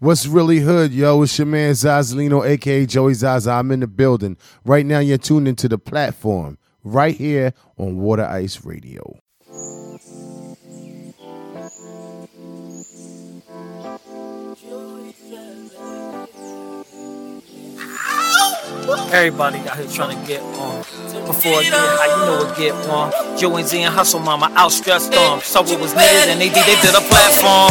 What's really hood, yo? It's your man Zazalino, aka Joey Zaza. I'm in the building. Right now, you're tuned into the platform right here on Wooderice Radio. Everybody out here trying to get on. Before I get how you know what get on. Joe and Z and Hustle Mama outstretched arms. So it was needed and they did, they did a platform.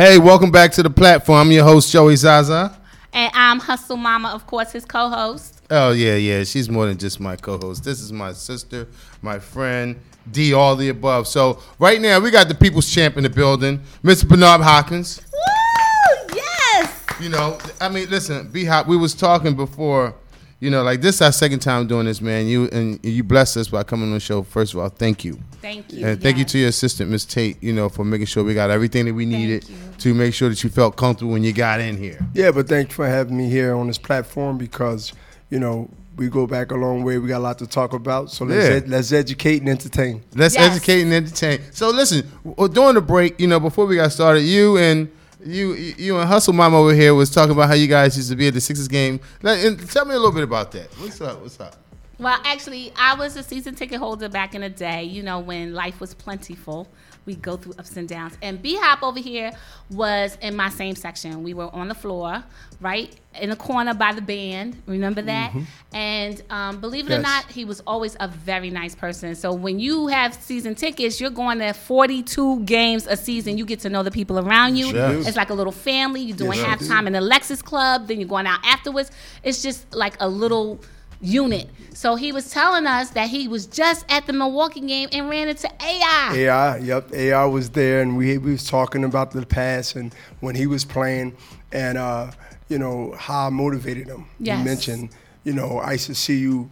Hey, welcome back to the platform. I'm your host, Joey Zaza. And I'm Hustle Mama, of course, his co-host. Oh, yeah, yeah. She's more than just my co host. This is my sister, my friend, D, all the above. So, right now, we got the People's Champ in the building, Mr. Bernard Hopkins. Woo! Yes. You know, I mean, listen, B Hop, we was talking before, you know, like this is our second time doing this, man. You and you blessed us by coming on the show. First of all, thank you. Thank you. And thank you to your assistant, Miss Tate, you know, for making sure we got everything that we needed to make sure that you felt comfortable when you got in here. Yeah, but thanks for having me here on this platform because, you know, we go back a long way. We got a lot to talk about. So let's Yeah. ed- let's educate and entertain. Let's Yes. educate and entertain. So listen, during the break, you know, before we got started, you and you you and Hustle Mom over here was talking about how you guys used to be at the Sixers game. And tell me a little bit about that. What's up? What's up? Well, actually, I was a season ticket holder back in the day. You know, when life was plentiful, we go through ups and downs. And B Hop over here was in my same section. We were on the floor, right in the corner by the band. Remember that? And um, believe it or not, he was always a very nice person. So when you have season tickets, you're going to 42 games a season. You get to know the people around you. Yes. It's like a little family. You're doing Yes, halftime in the Lexus Club. Then you're going out afterwards. It's just like a little unit. So he was telling us that he was just at the Milwaukee game and ran into AI. AI, yep, AI was there, and we we was talking about the past and when he was playing, and uh, you know how I motivated him. Yes. You mentioned, you know, I used to see you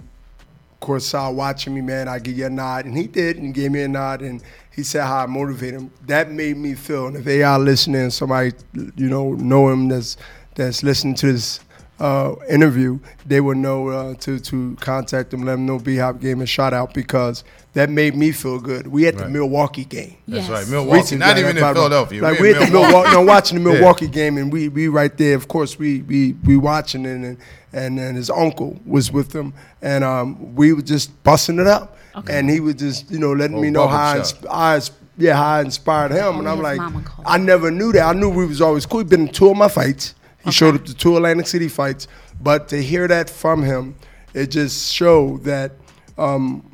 courtside watching me, man. I give you a nod, and he did, and gave me a nod, and he said how I motivate him. That made me feel. And if AI listening, somebody you know know him that's that's listening to this uh, interview, they would know uh, to to contact them, let them know B Hop gave him a shout out because that made me feel good. We at the Milwaukee game. That's Yes. right, Milwaukee. Recent Not guy, even in Philadelphia. Like We're we in at the Milwaukee, no, watching the Yeah. Milwaukee game, and we we right there. Of course, we we we watching it, and and then his uncle was with him, and um, we were just busting it up, and he was just you know letting Oh, me know how I, bubble insp- I ins- yeah how I inspired him, and Only I'm like. I never knew that. I knew we was always cool. He been in two of my fights. He showed up to two Atlantic City fights, but to hear that from him, it just showed that um,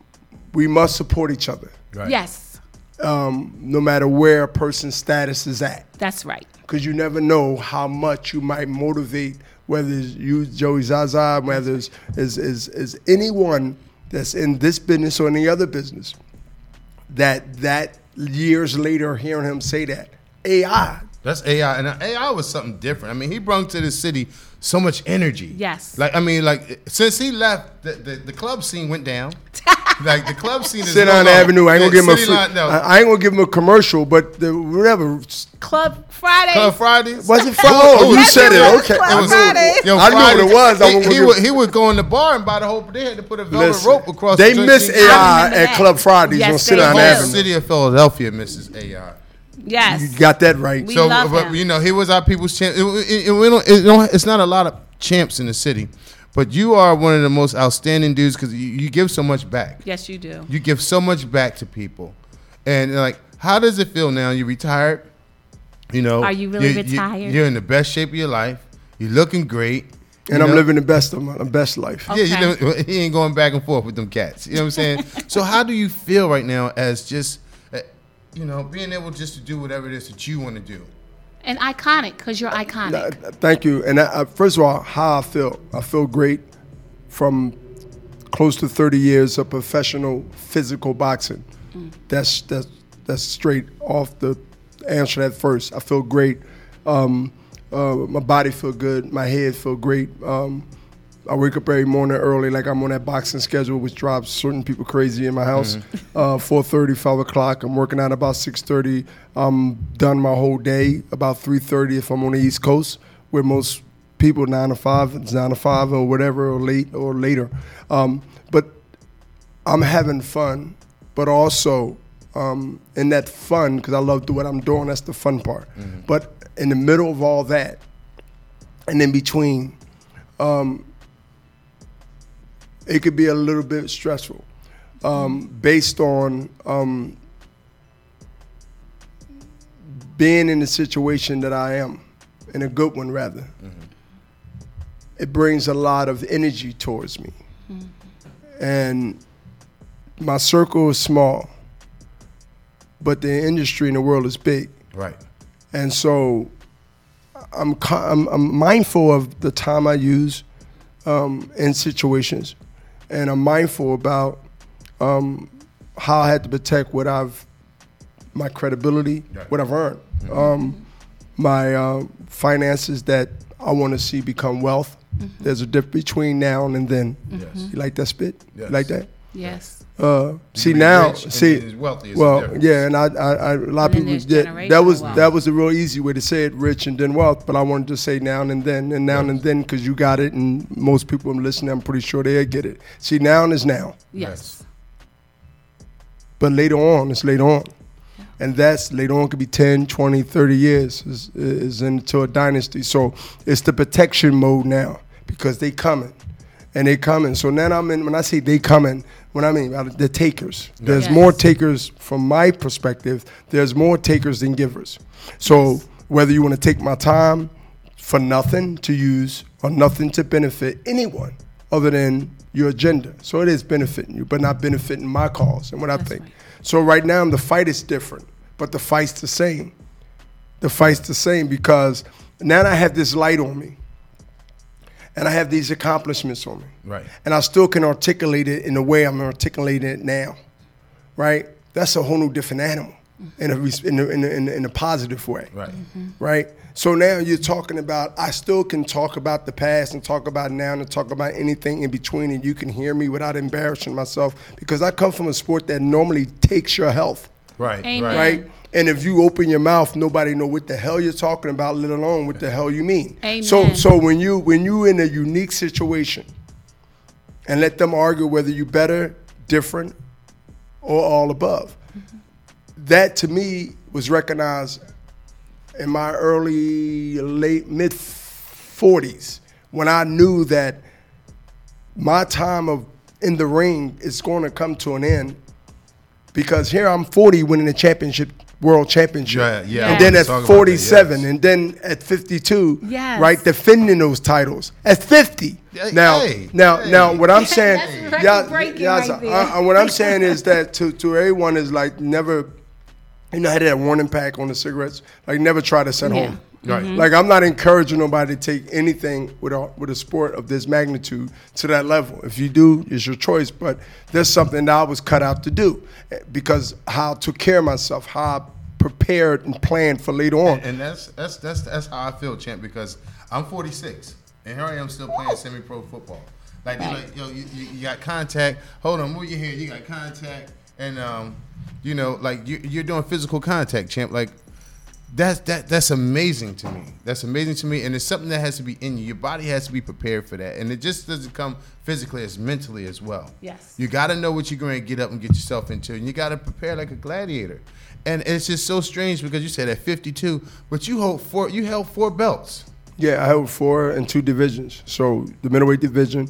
we must support each other Right. Yes, um, no matter where a person's status is at. that's right. Because you never know how much you might motivate, whether it's you, Joey Zaza, whether it's is, is, is anyone that's in this business or any other business, that that years later hearing him say that, AI, That's AI, and AI was something different. I mean, he brought to the city so much energy. Yes. Like I mean, like since he left, the the, the club scene went down. like the club scene is sit on the avenue. I ain't gonna give him a free, Line- no. I, I ain't gonna give him a commercial, but the, whatever. Club Friday. Club Fridays. Was it Friday? Oh, you said it it. was. Okay, It I was- knew- Fridays. Yo, I knew what it was. I He, wasn't he gonna would he would go in the bar and buy the whole. They had to put a velvet Listen, rope across. They the miss. AI at that. Club Fridays Yes, on they Sit The on whole do. Avenue. city of Philadelphia misses AI. Yes. You got that right. We so, love but, him. you know, he was our people's champ. It, it, it, we don't, it don't, it's not a lot of champs in the city, but you are one of the most outstanding dudes because you, you give so much back. yes, you do. You give so much back to people, and like, how does it feel now? You retired. You know, Are you really retired? You, are in the best shape of your life. You're looking great. and you I'm know? living the best of my the best life. Okay. Yeah, you know, he ain't going back and forth with them cats. You know what I'm saying? so how do you feel right now as just, uh, you know, being able just to do whatever it is that you want to do? And iconic, because you're iconic. Uh, Thank you. And I, I, first of all, how I feel, I feel great from close to 30 years of professional physical boxing. That's that's that's straight off the answer that first. I feel great. Um, uh, my body feel good. My head feel great. Um, I wake up every morning early, like I'm on that boxing schedule, which drives certain people crazy in my house. Uh, 4:30, 5 o'clock. I'm working out about 6:30. I'm done my whole day about 3:30 if I'm on the East Coast, where most people nine to five, it's nine to five or whatever, or late or later. Um, but I'm having fun, but also um, in that fun because I love what I'm doing. That's the fun part. But in the middle of all that, and in between, um, it could be a little bit stressful um, based on um, being in the situation that I am, in a good one rather. It brings a lot of energy towards me, and my circle is small, but the industry in the world is big. Right. And so I'm, I'm, I'm mindful of the time I use um, in situations. And I'm mindful about um, how I had to protect what I've, my credibility, Right. what I've earned, um, my uh, finances that I want to see become wealth. There's a difference between now and then. Yes. You like that spit? Yes. You like that? Yes. Uh, see now, see, wealthy well, yeah, and I, I, I a lot of people, there's yeah, that was wealth. that was a real easy way to say it, rich and then wealth. But I wanted to say now and then, and now and then, because you got it, and most people listening, I'm pretty sure they get it. See, now is now, Yes. but later on, it's later on, and that's later on could be 10, 20, 30 years is, is into a dynasty. So it's the protection mode now because they coming. And they coming. So now I'm in. When I say they coming, what I mean the takers, there's Yes. more takers from my perspective. There's more takers than givers. So whether you want to take my time for nothing to use or nothing to benefit anyone other than your agenda, so it is benefiting you, but not benefiting my cause and what I think. right. So right now the fight is different, but the fight's the same. The fight's the same because now I have this light on me. And I have these accomplishments on me. Right. And I still can articulate it in the way I'm articulating it now. Right? That's a whole new different animal in a, in a, in a, in a, in a positive way Right. Mm-hmm. right? So now you're talking about, I still can talk about the past and talk about now and talk about anything in between, and you can hear me without embarrassing myself because I come from a sport that normally takes your health, Right. Amen. Right. And if you open your mouth, nobody know what the hell you're talking about, let alone what the hell you mean. So, Amen. so when you when you in a unique situation, and let them argue whether you better, different, or all above, that to me was recognized in my early, late, mid 40s when I knew that my time of in the ring is going to come to an end because here I'm 40 winning the championship, world championship. Yeah, yeah. And then at was talking about that, 47, yes. and then at 52, Yes. right, defending those titles at 50. Hey, now, hey, now, hey. now, what I'm saying, That's yeah, yeah, right so, there. uh, uh, what I'm saying is that to to everyone is like never, you know, I had that warning pack on the cigarettes, like never try to send Yeah. home. Right. Like I'm not encouraging nobody to take anything with a with a sport of this magnitude to that level. If you do, it's your choice. But there's something that I was cut out to do eh, because how I took care of myself, how I prepared and planned for later on. And that's that's that's that's how I feel, champ. Because I'm 46, and here I am still playing semi-pro football. Like, like yo, you, you, you got contact. Hold on, move your head. You got contact, and um, you know, like you, you're doing physical contact, champ. Like, that's that that's amazing to me. That's amazing to me, and it's something that has to be in you. Your body has to be prepared for that, and it just doesn't come physically, it's mentally as well. Yes. You got to know what you're going to get up and get yourself into, and you got to prepare like a gladiator. And it's just so strange because you said at 52, but you hold four. You held four belts. Yeah, I held four in two divisions. So the middleweight division,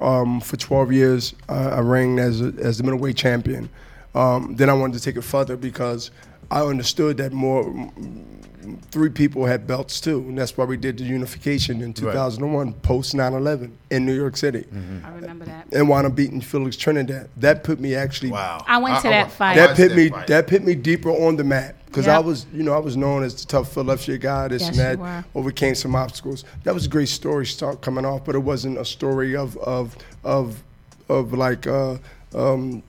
um, for 12 years, I, I reigned as a, as the middleweight champion. Um, then I wanted to take it further because I understood that more three people had belts too, and that's why we did the unification in 2001, post 9/11 in New York City, I remember that. and wound up beating Felix Trinidad. That put me actually Wow. I went to that fight. that watched put me fight. that put me deeper on the map Because Yep. I was, you know, I was known as the tough Philadelphia guy, this Yes, and you that. were. Overcame some obstacles. That was a great story start coming off, but it wasn't a story of of of of like uh, um,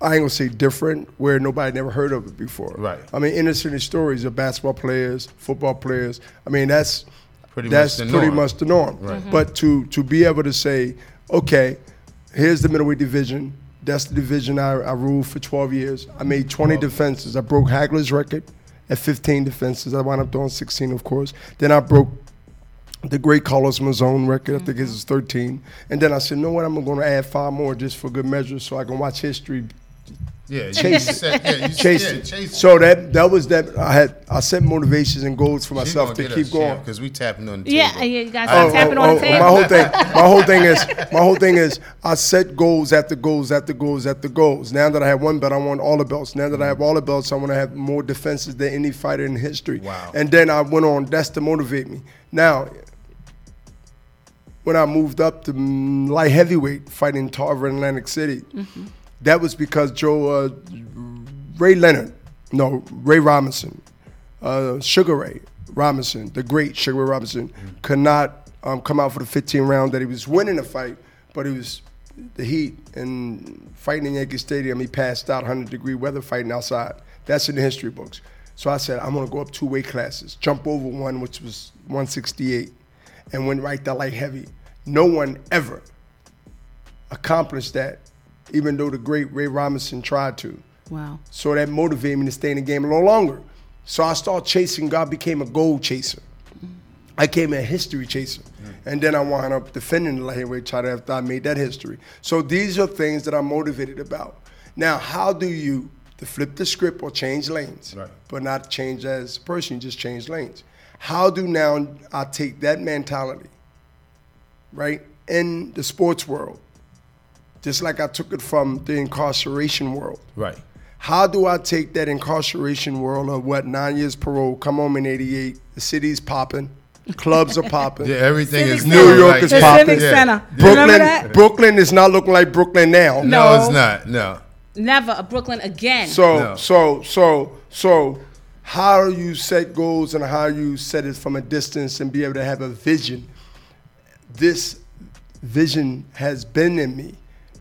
I ain't gonna say different, where nobody never heard of it before. Right. I mean, inner city stories of basketball players, football players. I mean, that's Pretty that's much the pretty norm. much the norm. Mm-hmm. But to to be able to say, okay, here's the middleweight division. That's the division I, I ruled for 12 years. I made 20 defenses. I broke Hagler's record at 15 defenses. I wound up doing 16, of course. Then I broke the great Carlos Monzón record. I think it was mm-hmm. 13. And then I said, you know what? I'm going to add five more just for good measure so I can watch history Yeah, Chase it. said- yeah, you chase yeah, it. chase it. So that that was that. I had I set motivations and goals for myself gonna keep us, going. because we tapping on the Yeah, table. yeah, you guys Oh, tapping oh, on oh, the table. My whole thing, my whole thing is, my whole thing is, I set goals after goals after goals after goals. Now that I have one belt, I want all the belts. Now that I have all the belts, I want to have more defenses than any fighter in history. Wow. And then I went on. That's to motivate me. Now, when I moved up to mm, light heavyweight, fighting Tarver in Atlantic City, that was because Joe uh, Ray Leonard, no Ray Robinson, uh, Sugar Ray Robinson, the great Sugar Ray Robinson, could not um, come out for the 15 round that he was winning the fight, but he was the heat and fighting in Yankee Stadium. He passed out 100 degree weather fighting outside. That's in the history books. So I said, I'm gonna go up two weight classes, jump over one, which was 168, and went right to light heavy. No one ever accomplished that, even though the great Ray Robinson tried to. Wow. So that motivated me to stay in the game a little longer. So I started chasing. God became a goal chaser. I became a history chaser. And then I wound up defending the light heavyweight title after I made that history. So these are things that I'm motivated about. Now, how do you to flip the script or change lanes, Right. but not change as a person, just change lanes? How do now I take that mentality, right, in the sports world, just like I took it from the incarceration world? Right. How do I take that incarceration world of what nine years parole, come home in '88, the city's popping, clubs are popping, Yeah, everything Civic is Center. New new, York like is popping. Yeah. Brooklyn, Remember? Brooklyn is not looking like Brooklyn now. No, No. it's not. No. Never a Brooklyn again. So, No. so, so, so, how you set goals and how you set it from a distance and be able to have a vision. This vision has been in me.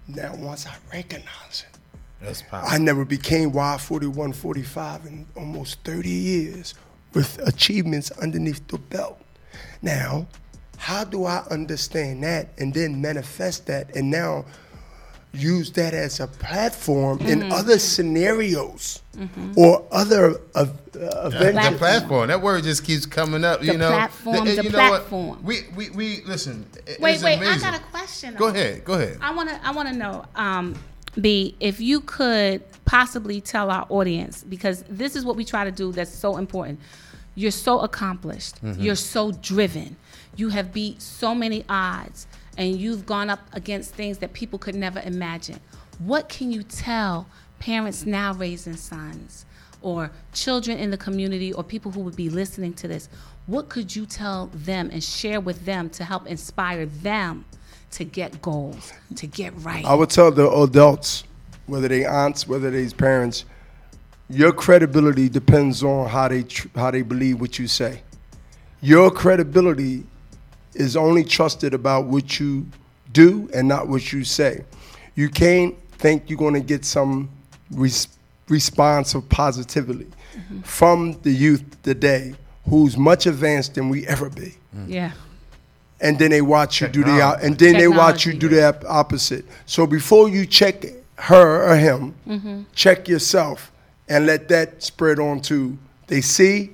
Now, once I recognize it, That's I never became Y 41 45 in almost 30 years with achievements underneath the belt. Now, how do I understand that and then manifest that and now use that as a platform Mm-hmm. in other scenarios or other uh, uh, The events? platform. That word just keeps coming up. You The know, platform, and the you know what? platform. We we we listen. it- wait, it's wait, I got a question. Go ahead. Go ahead. I want to I want to know um B if you could possibly tell our audience because this is what we try to do that's so important. You're so accomplished. Mm-hmm. You're so driven. You have beat so many odds and you've gone up against things that people could never imagine. What can you tell parents now raising sons or children in the community or people who would be listening to this? What could you tell them and share with them to help inspire them to get goals, to get right? I would tell the adults, whether they aunts, whether they parents, your credibility depends on how they tr- how they believe what you say. Your credibility is only trusted about what you do and not what you say. You can't think you're going to get some res- response of positivity from the youth today who's much advanced than we ever be yeah. and then they watch you do the and then they watch you do the op- opposite. So before you check her or him, Mm-hmm. check yourself and let that spread on to they see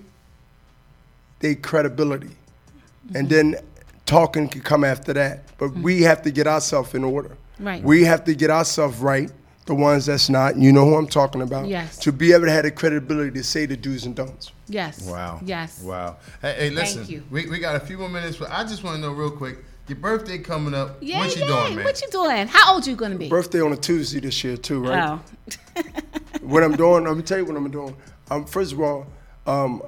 their credibility, Mm-hmm. and then talking can come after that. But we have to get ourselves in order. Right. We have to get ourselves right. The ones that's not, you know who I'm talking about. Yes. To be able to have the credibility to say the do's and don'ts. Yes. Wow. Yes. Wow. Hey, hey listen. you. We, we got a few more minutes, but I just want to know real quick. Your birthday coming up. Yeah, what you yeah. doing, man? What you doing? How old you gonna be? Birthday on a Tuesday this year too, right? Oh. what I'm doing, let me tell you what I'm doing. Um, first of all, um,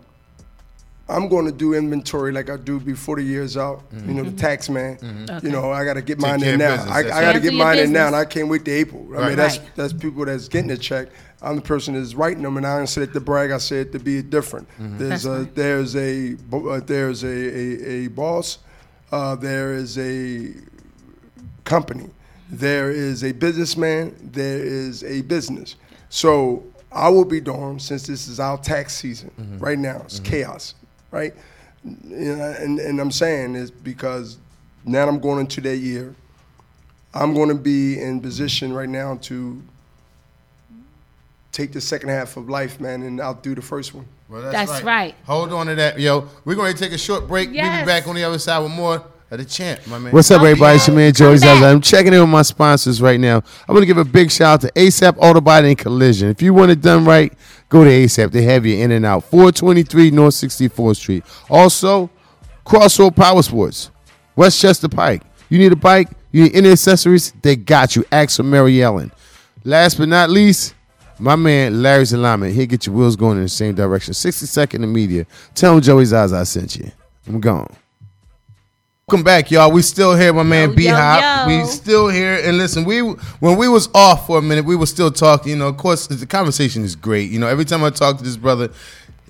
I'm going to do inventory like I do before the year's out. You know, the tax man. Okay. You know, I got to get mine in now. business, I, I got to get mine in now, and. I can't wait to April. I Right. mean, that's that's people that's getting a check. I'm the person that's writing them, and I don't say it to brag. I say it to be different. There's a right. there's a uh, there's a, a, a boss. Uh, there is a company. There is a businessman. There is a business. So I will be doing since this is our tax season right now. It's chaos, right? You know, and and I'm saying is because now I'm going into that year. I'm going to be in position right now to take the second half of life, man, and outdo the first one. Well, That's right. Hold on to that, yo. We're going to take a short break. We'll Yes. be back on the other side with more of the champ, my man. What's up, everybody? It's your man Joey Come. Zaza. I'm checking in with my sponsors right now. I'm going to give a big shout out to ASAP Auto Body and Collision. If you want it done right, go to ASAP. They have you in and out. 423 North 64th Street. Also, Crossroad Power Sports, Westchester Pike. You need a bike? You need any accessories? They got you. For Mary Ellen. Last but not least, my man Larry Zalama. He'll get your wheels going in the same direction. 60 second in media. Tell him Joey Zaza I sent you. I'm gone. Welcome back, y'all. We still here, my man B Hop. We still here, and listen, we when we was off for a minute, we were still talking. You know, of course, the conversation is great. You know, every time I talk to this brother,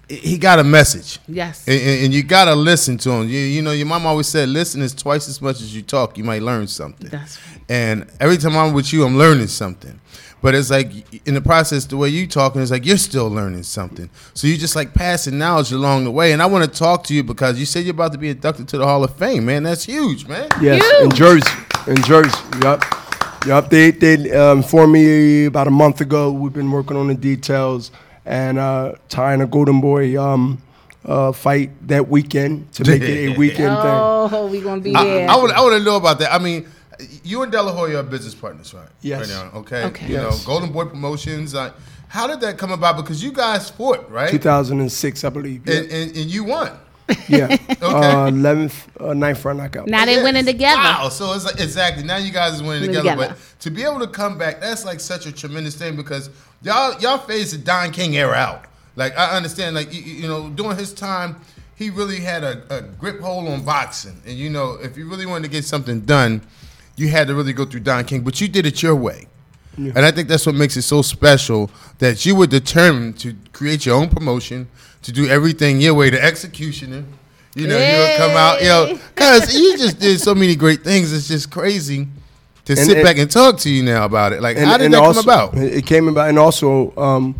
he got a message. Yes. and, and- and you gotta listen to him. You, you know, your mom always said, "Listen is twice as much as you talk. You might learn something." That's right. And every time I'm with you, I'm learning something. But it's like in the process, the way you talking is like you're still learning something. So you just like passing knowledge along the way. And I want to talk to you because you said you're about to be inducted to the Hall of Fame, man. That's huge, man. Yes, in Jersey, in Jersey. Yup, yup. They they um, informed me about a month ago. We've been working on the details and uh, tying a Golden Boy um, uh, fight that weekend to make it a weekend thing. Oh, we gonna be there. I, want, I want to know about that. I mean, you and De La Hoya are business partners, right? Yes. Right now, okay. Okay. You Yes. know, Golden Boy Promotions. Uh, how did that come about? Because you guys fought, right? 2006, I believe. Yeah, And, and, and you won. yeah. Uh, 11th, uh, 9th round knockout. now they Yes. winning together. Wow. So it's like exactly now you guys are winning Winning together. together. But to be able to come back, that's like such a tremendous thing because y'all y'all phased the Don King era out. Like I understand, like you, you know, during his time, he really had a, a grip hold on boxing, and you know, if you really wanted to get something done, you had to really go through Don King. But you did it your way. And I think that's what makes it so special that you were determined to create your own promotion, to do everything your way, the executioner. You know, you would come out, you know, cause you just did so many great things. It's just crazy to sit and- back and talk to you now about it. Like, how did and that also, come about? It came about, and also, um,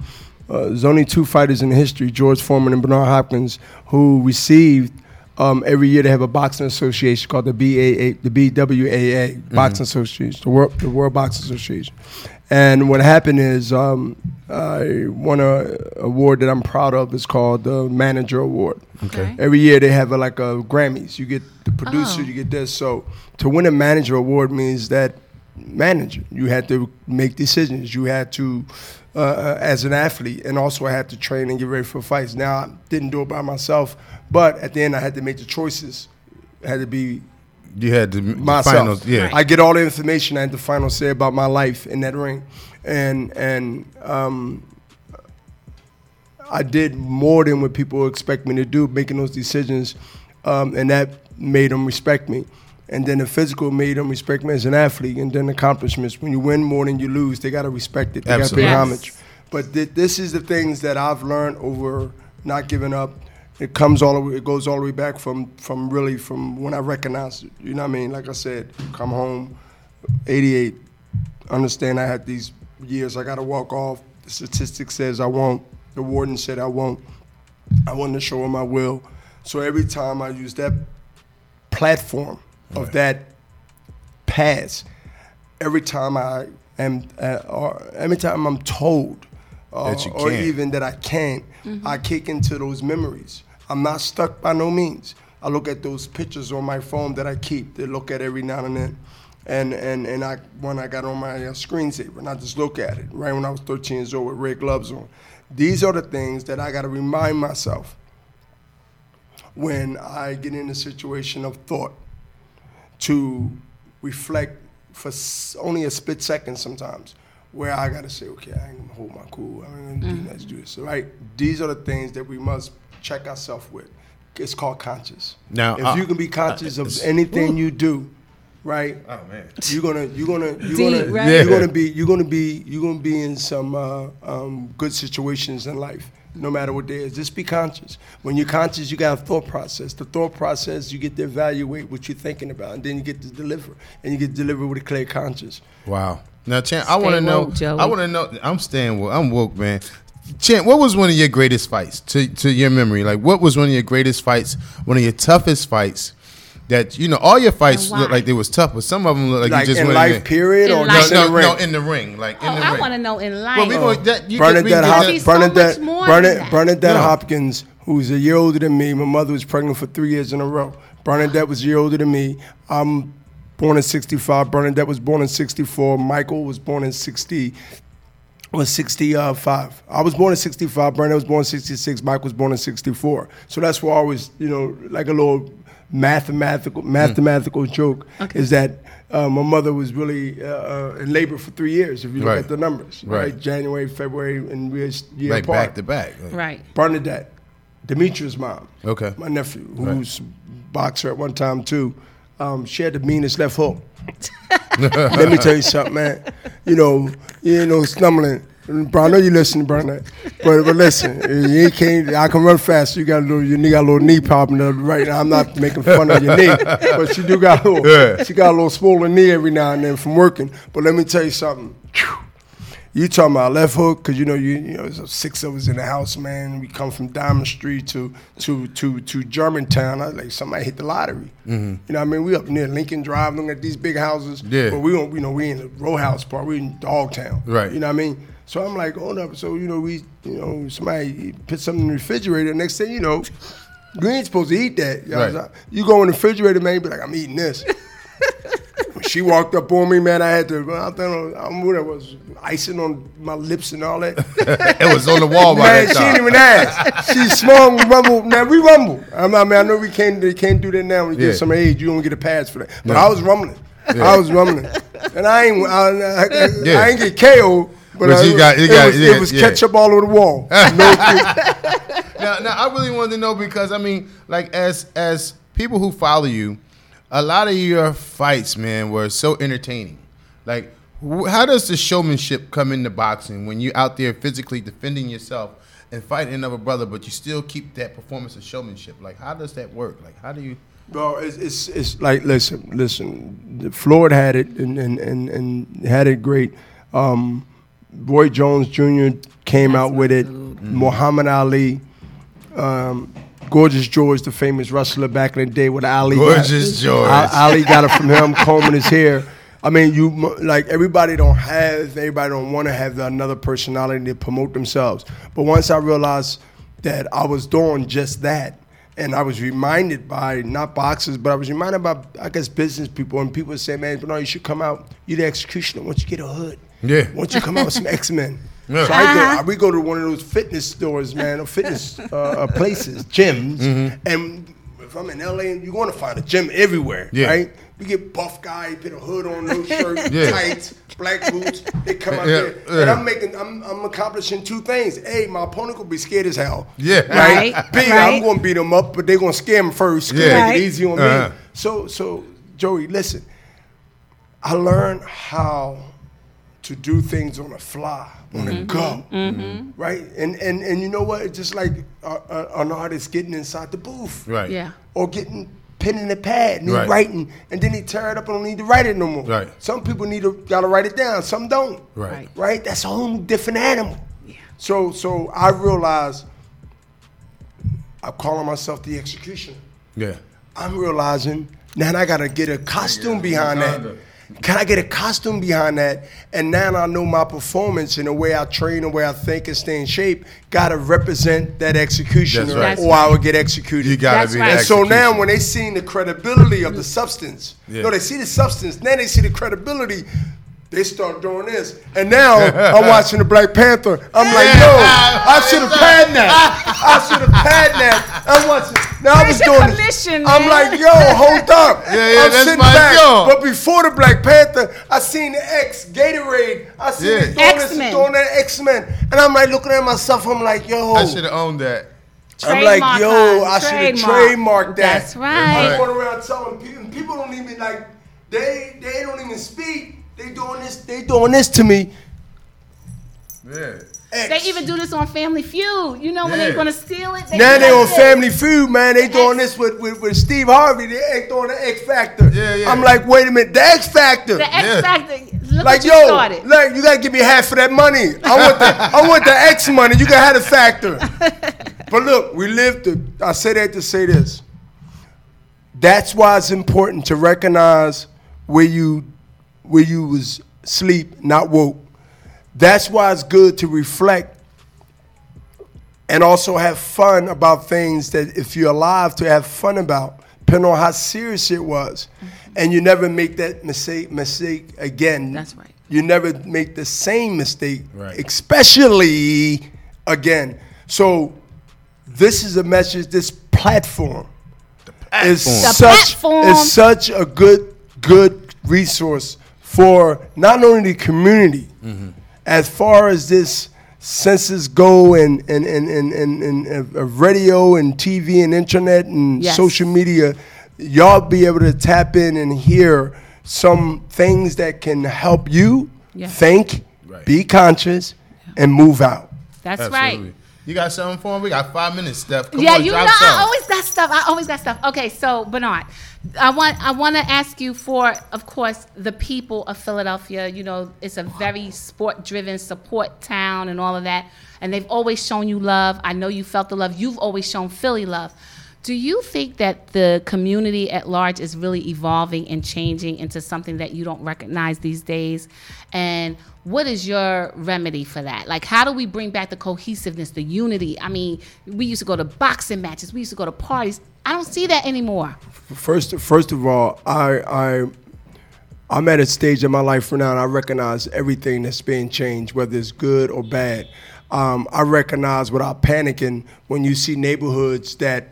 uh, there's only two fighters in history, George Foreman and Bernard Hopkins, who received um, every year they have a boxing association called the BAA, the BWAA, Mm-hmm. Boxing Association, the World, the World Boxing Association. And what happened is um, I won a award that I'm proud of. It's called the Manager Award. Okay. Every year they have a, like a Grammys. You get the producer, Oh. you get this. So to win a manager award means that manager, you had to make decisions. You had to, uh, uh, as an athlete, and also I had to train and get ready for fights. Now I didn't do it by myself, but at the end I had to make the choices. It had to be You had the myself. finals, yeah. I get all the information. I had the final say about my life in that ring, and and um, I did more than what people expect me to do, making those decisions, um, and that made them respect me. And then the physical made them respect me as an athlete, and then accomplishments. When you win more than you lose, they gotta respect it. They gotta pay Yes. homage. But th- this is the things that I've learned over not giving up. It comes all the way, it goes all the way back from from really from when I recognized it. You know what I mean? Like I said, come home, 88. Understand I had these years I got to walk off. The statistic says I won't. The warden said I won't. I wanted to show him I will. So every time I use that platform of that past. every time I am, uh, or every time I'm told, uh, That you or even that I can't, I kick into those memories. I'm not stuck by no means. I look at those pictures on my phone that I keep. That look at every now and then, and and and I when I got on my uh, screensaver, and I just look at it right when I was 13 years old with red gloves on. These are the things that I got to remind myself when I get in a situation of thought to reflect for only a split second sometimes where I gotta say, okay, I ain't gonna hold my cool. I ain't gonna do let's do this. Right? These are the things that we must check ourselves with. it's called conscious. Now, if uh, you can be conscious of anything you do, right? Oh man. You're gonna you're gonna you're Deep, gonna right? you're gonna be you're gonna be you're gonna be in some uh, um, good situations in life, no matter what it is. Just be conscious. When you're conscious, you got a thought process. The thought process, you get to evaluate what you're thinking about, and then you get to deliver, and you get to deliver with a clear conscience. Wow. Now, Chan, I want to know. Joey. I want to know. I'm staying woke. I'm woke, man. Chan, what was one of your greatest fights to to your memory? Like, what was one of your greatest fights? One of your toughest fights? That you know, all your fights look like they was tough, but some of them look like, Like you just in went life, in. period, In or life. just No, in no, the ring. no, in the ring, like in Oh, the I ring. want to know in life. well, we going that you Bernadette, can, we Hop- so Bernadette, much more Bernadette, that. Bernadette No. Hopkins, who's a year older than me. My mother was pregnant for three years in a row. Bernadette was a year older than me. I'm born in 65. Bernadette was born in 64. Michael was born in 60. Was 65. I was born in 65. Bernadette was born in 66. Mike was born in 64. So that's why I was, you know, like a little mathematical mathematical joke is that uh, my mother was really uh, uh, in labor for three years. If you look Right. at the numbers, Right. right? January, February, and we're a year like apart. back to back. Like, Right. Bernadette, Demetrius' mom. Okay. My nephew, who's boxer at one time too. Um, she had the meanest left hook. Let me tell you something, man. You know, you ain't no stumbling. Bro, I know you listening, Bernadette. But but listen, you can't. I can run fast. You got a little, your knee got a little knee problem there right now. I'm not making fun of your knee, but she do got a little. Yeah. She got a little swollen knee every now and then from working. But let me tell you something. You talking about left hook? Cause you know you you know there's six of us in the house, man. We come from Diamond Street to to to to Germantown. I was like somebody hit the lottery. Mm-hmm. You know, what I mean, we up near Lincoln Drive, looking at these big houses. Yeah. But we don't, you know, we in the row house part. We in Dogtown. Right. You know what I mean? So I'm like, hold up. So you know, we you know somebody put something in the refrigerator. Next thing you know, you ain't supposed to eat that. You, Right. you go in the refrigerator, man. You be like, I'm eating this. When she walked up on me, man. I had to. I don't know. What it was. Icing on my lips and all that. it was on the wall by Man, she didn't even ask. She small we rumble. Now we rumble. I mean, I, know we can't. They can't do that now. When you Yeah. get some age, you don't get a pass for that. But No. I was rumbling. I was rumbling, and I ain't. I, I, I, Yeah. I ain't get KO. But, But I, you got- you it got- was, yeah, it was yeah. ketchup all over the wall. no, now, now I really wanted to know because I mean, like as as people who follow you, a lot of your fights, man, were so entertaining. Like, wh- how does the showmanship come into boxing when you're out there physically defending yourself and fighting another brother, but you still keep that performance of showmanship? Like, how does that work? Like, how do you? Bro, it's, it's it's like listen, listen. Floyd had it and and, and, and had it great. Um, Roy Jones Jr. came out with it. Muhammad Ali, um, Gorgeous George, the famous wrestler back in the day with Ali. got- Gorgeous George. Ali, Ali got it from him combing his hair. I mean, you like everybody don't have, everybody don't want to have another personality to promote themselves. But once I realized that I was doing just that, and I was reminded by not boxers, but I was reminded by I guess business people and people say, "Man, but no, you should come out. You're the executioner. Once you get a hood, Yeah. Once you come out with some X Men." Yeah. So I go, we go to one of those fitness stores, man, or fitness uh, uh, places, gyms, Mm-hmm. and if I'm in LA, you're going to find a gym everywhere, Yeah. right? We get buff guy, put a hood on, no shirt, Yeah. tights, black boots. They come out Yeah, there, yeah. and I'm making, I'm, I'm accomplishing two things. A, my opponent will be scared as hell. Yeah. Right. Right, B, right. I'm going to beat them up, but they're going to scare them first. Yeah. Yeah. Make Right. it easy on Uh-huh. me. So, so Joey, listen. I learned how to do things on the fly, on the go, right? And and and you know what? It's just like uh, uh, an artist getting inside the booth, Right. Yeah. or getting pen in the pad and he Right. writing, and then he tear it up and don't need to write it no more. Right. Some people need to gotta write it down. Some don't. Right. Right. That's a whole different animal. Yeah. So so I realize I'm calling myself the executioner. Yeah. I'm realizing now I gotta get a costume behind that. Can I get a costume behind that? And now I know my performance and the way I train, and the way I think and stay in shape, gotta represent that executioner, right. or I would get executed. You gotta That's be right. And so now when they see the credibility of the substance, Yeah. no, they see the substance, now they see the credibility. They start doing this, and now I'm watching the Black Panther. I'm like, yo, I should have had that. I should have had that. I'm watching. Now I was doing commission, this. I'm like, yo, hold up. Yeah, yeah, I'm that's sitting my back. job. But before the Black Panther, I seen the X Gatorade. I seen Yeah. it doing this and X-Men. doing that X Men, and I'm like looking at myself. I'm like, yo, I should have owned that. I'm like, yo. I should have Trademark. trademarked that. That's right. I'm going around telling people, people don't even like, they they don't even speak. They doing this, they doing this to me. Yeah. X. They even do this on Family Feud. You know when Yeah. they're gonna steal it. Now they on that. Family Feud, man. They doing X- this with, with, with Steve Harvey. They ain't doing the X Factor. Yeah, yeah. I'm like, wait a minute, the X Factor. The X Yeah. Factor. Look like what you yo, started. like you gotta give me half of that money. I want the I want the X money. You gotta have the factor. but look, we live to. I say that to say this. That's why it's important to recognize where you where you was sleep, not woke. That's why it's good to reflect and also have fun about things that if you're alive to have fun about, depending on how serious it was. Mm-hmm. And you never make that mistake mistake again. That's right. You never make the same mistake, Right. especially again. So this is a message, this platform is platform. The such platform. is such a good good resource for not only the community Mm-hmm. as far as this census go and and and and, and, and uh, radio and TV and internet and Yes. social media y'all be able to tap in and hear some things that can help you Yes. think Right. be conscious and move out That's Absolutely. right. You got something for him? We got five minutes, Steph. Come yeah, on, you know, drop I always got stuff. I always got stuff. Okay, so Bernard, I want I want to ask you for, of course, the people of Philadelphia. You know, it's a very sport-driven support town and all of that, and they've always shown you love. I know you felt the love. You've always shown Philly love. Do you think that the community at large is really evolving and changing into something that you don't recognize these days? And what is your remedy for that? Like, how do we bring back the cohesiveness, the unity? I mean, we used to go to boxing matches, we used to go to parties. I don't see that anymore. First, first of all, I, I, I'm at a stage in my life right now, and I recognize everything that's being changed, whether it's good or bad. Um, I recognize without panicking when you see neighborhoods that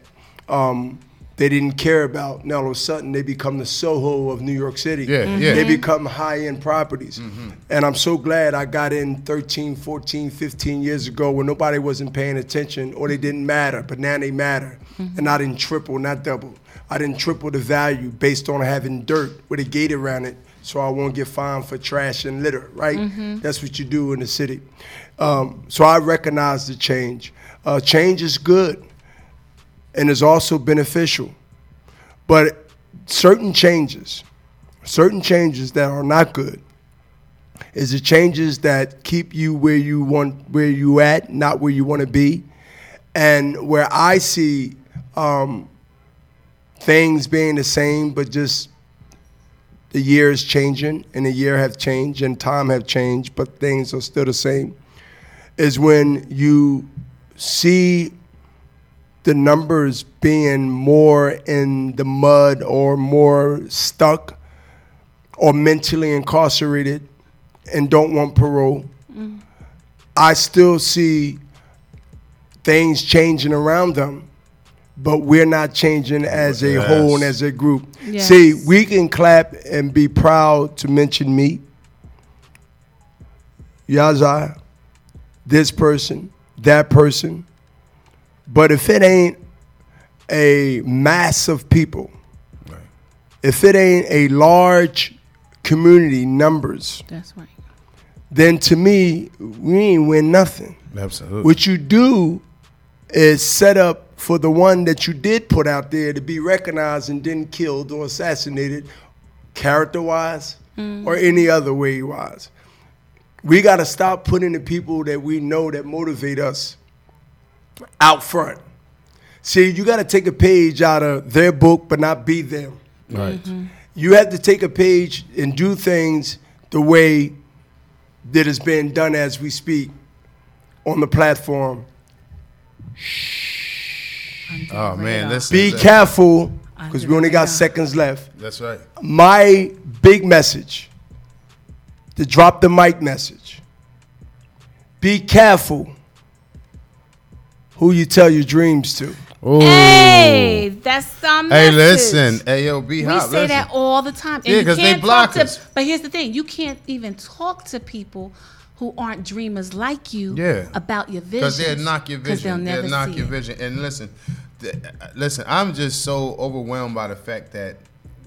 um, they didn't care about. Now all of a sudden they become the Soho of New York City. Yeah, Mhm. yeah. They become high-end properties. And I'm so glad I got in 13, 14, 15 years ago when nobody wasn't paying attention or they didn't matter, but now they matter. And I didn't triple, not double. I didn't triple the value based on having dirt with a gate around it so I won't get fined for trash and litter, right? That's what you do in the city. Um, so I recognize the change. Uh, change is good and is also beneficial. But certain changes, certain changes that are not good, is the changes that keep you where you want, where you at, not where you want to be, and where I see um, things being the same, but just the year is changing, and the year have changed, and time have changed, but things are still the same. Is when you see the numbers being more in the mud or more stuck or mentally incarcerated and don't want parole. I still see things changing around them, but we're not changing as a Yes. whole and as a group. Yes. See, we can clap and be proud to mention me, Yazai, this person, that person. But if it ain't a mass of people, if it ain't a large community numbers, That's right. then to me, we ain't win nothing. Absolutely. What you do is set up for the one that you did put out there to be recognized and then killed or assassinated, character wise mm. or any other way wise. We got to stop putting the people that we know that motivate us out front. See, you got to take a page out of their book, but not be them. right. You have to take a page and do things the way that is being done as we speak on the platform. Shh. Oh man, listen. Be that- careful because we only got Under seconds left. That's right. My big message, the drop the mic message. Be careful who you tell your dreams to. Ooh. Hey, that's some. Hey, message. listen. Hey, yo, be We hot. say listen. that all the time. And Yeah, because they block talk to, us. But here's the thing: you can't even talk to people who aren't dreamers like you Yeah. about your vision. because they'll knock your 'Cause vision. They'll never They'll, knock see your it. vision. And listen, th- uh, listen. I'm just so overwhelmed by the fact that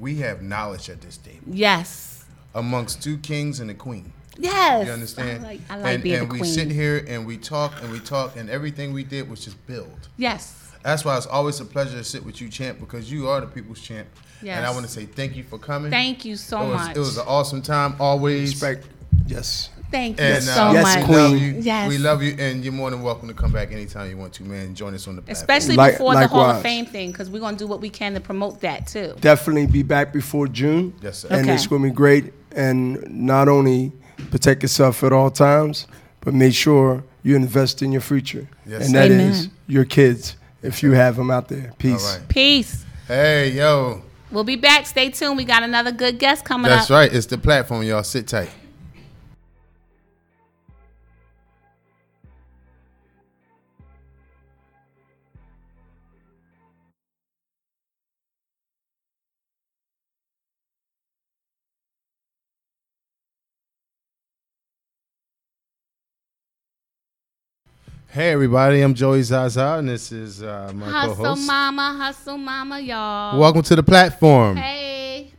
we have knowledge at this table Yes. amongst two kings and a queen. Yes. You understand? I like, I like and being and the we queen. sit here and we talk and we talk and everything we did was just build. Yes. That's why it's always a pleasure to sit with you, champ, because you are the people's champ. Yes. And I want to say thank you for coming. Thank you so it was, much. It was an awesome time, always. Respect. Yes. Thank you And so uh, Yes, much. we love Queen. you. Yes. We love you, and you're more than welcome to come back anytime you want to, man. Join us on the platform. Especially Like- before the Hall of. Fame thing, because we're gonna do what we can to promote that too. Definitely be back before June. Yes, sir. And Okay. it's going to be great. And not only protect yourself at all times, but make sure you invest in your future. Yes, and that Amen. is your kids, if you have them out there. Peace. right. Peace. Hey, yo. We'll be back. Stay tuned. We got another good guest coming That's up. right. It's the platform, y'all. Sit tight. Hey everybody, I'm Joey Zaza, and this is uh, my Hustle co-host. Hustle Mama, hustle mama, y'all. Welcome to the platform. Hey.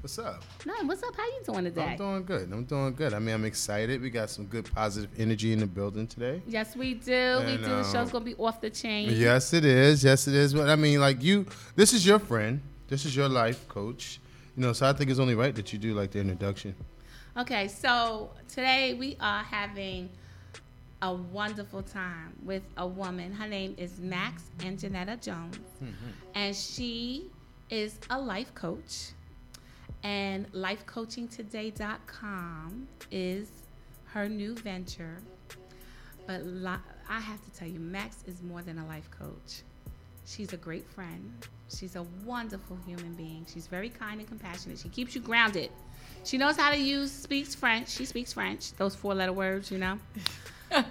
What's up? No, what's up? How you doing today? I'm doing good. I'm doing good. I mean, I'm excited. We got some good positive energy in the building today. Yes, we do. we And, do. The um, show's gonna be off the chain. Yes, it is. Yes, it is. But I mean, like you, this is your friend. This is your life coach. You know, so I think it's only right that you do like the introduction. Okay, so today we are having a wonderful time with a woman. Her name is Max and Janetta Jones, mm-hmm. and she is a life coach. And lifecoachingtoday.com is her new venture. But li- I have to tell you, Maxx is more than a life coach. She's a great friend. She's a wonderful human being. She's very kind and compassionate. She keeps you grounded. She knows how to use, speaks French. She speaks French, those four letter words, you know.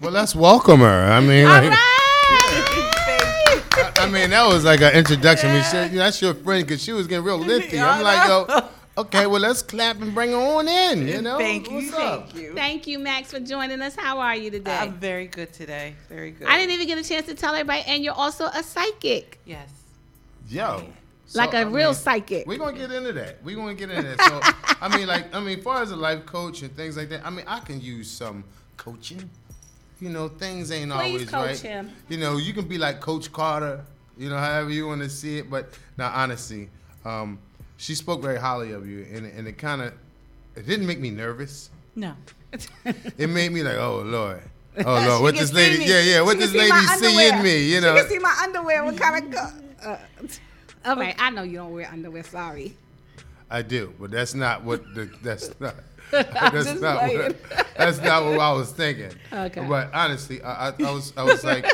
Well, let's welcome her. I mean, All like, right. I, I mean, that was like an introduction. We said, you know, that's your friend because she was getting real lengthy. I'm like, yo, okay, well, let's clap and bring her on in. You know, Thank you, What's up? thank you. Thank you, Maxx, for joining us. How are you today? I'm very good today. Very good. I didn't even get a chance to tell everybody, and you're also a psychic, Yes. Yo. Like a I real mean, psychic. We're gonna get into that. We're gonna get into that. So I mean, like, I mean, as far as a life coach and things like that, I mean, I can use some coaching. You know, things ain't Please always coach right. him. You know, you can be like Coach Carter. You know, however you want to see it. But now, honestly, um, she spoke very highly of you, and and it kind of it didn't make me nervous. No. It made me like, oh lord, oh lord, what this lady, me. yeah, yeah, what She this see lady see in me, you know. She can see my underwear. What kind of? Uh, All right, I know you don't wear underwear. Sorry. I do, but that's not what the that's not that's just not playing. what that's not what I was thinking. Okay. But honestly, I, I, I was I was like,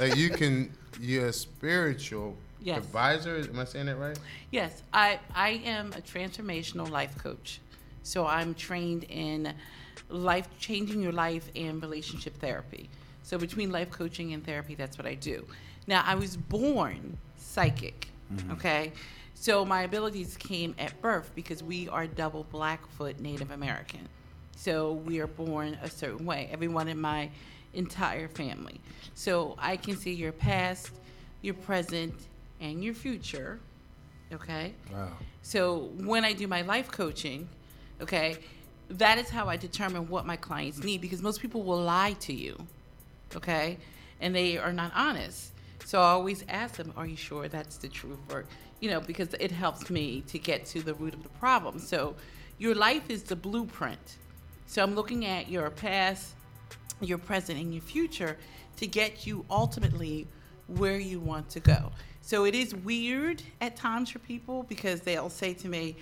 like you can you're a spiritual Yes. advisor. Am I saying that right? yes, I I am a transformational life coach. So I'm trained in life changing your life and relationship therapy. So between life coaching and therapy, that's what I do. Now I was born psychic. Mm-hmm. Okay. So my abilities came at birth because we are double Blackfoot Native American. So we are born a certain way. Everyone in my entire family. So I can see your past, your present, and your future. Okay. Wow. So when I do my life coaching, okay, that is how I determine what my clients need because most people will lie to you, okay, and they are not honest. So I always ask them, "Are you sure that's the truth?" Or you know, because it helps me to get to the root of the problem. So your life is the blueprint. So I'm looking at your past, your present, and your future to get you ultimately where you want to go. So it is weird at times for people because they'll say to me,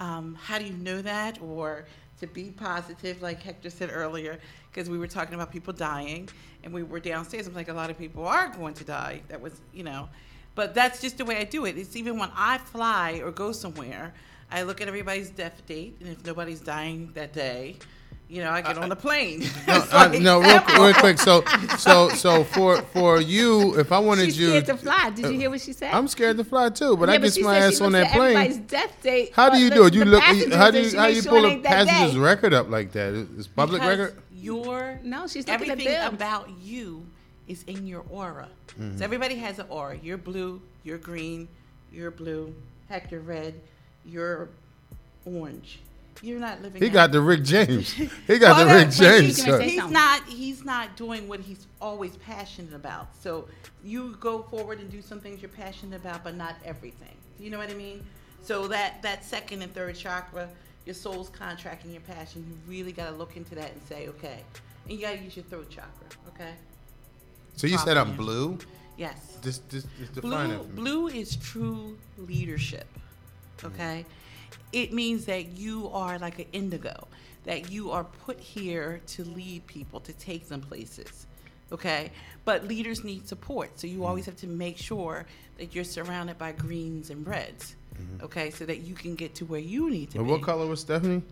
um, How do you know that? Or to be positive, like Hector said earlier, because we were talking about people dying and we were downstairs. I'm like, A lot of people are going to die. That was, you know, but that's just the way I do it. It's even when I fly or go somewhere, I look at everybody's death date, and if nobody's dying that day, You know, I get on the plane. No, It's uh, like- no, real, real quick. So, so, so for for you, if I wanted She's you, scared to fly. Did you hear what she said? I'm scared to fly too, but yeah, I get my ass she on that at everybody's plane. death date. How do uh, you do it? You look. How do you how makes you pull it a ain't passenger's day. record up like that? Is public because record? Your No, she's looking at everything about you is in your aura. Mm-hmm. So everybody has an aura. You're blue. You're green. You're blue. Hector red. You're orange. You're not living. He out- got the Rick James. He got the Rick James. He's not. He's not doing what he's always passionate about. So you go forward and do some things you're passionate about, but not everything. You know what I mean? So that that second and third chakra, your soul's contracting your passion. You really got to look into that and say, okay. And you got to use your throat chakra. Okay. So you said I'm blue. Yes. Just, just, Blue, blue is true leadership. Okay? It means that you are like an indigo, that you are put here to lead people, to take them places. Okay? But leaders need support. So you mm-hmm. always have to make sure that you're surrounded by greens and reds. Mm-hmm. Okay? So that you can get to where you need to And be. what color was Stephanie?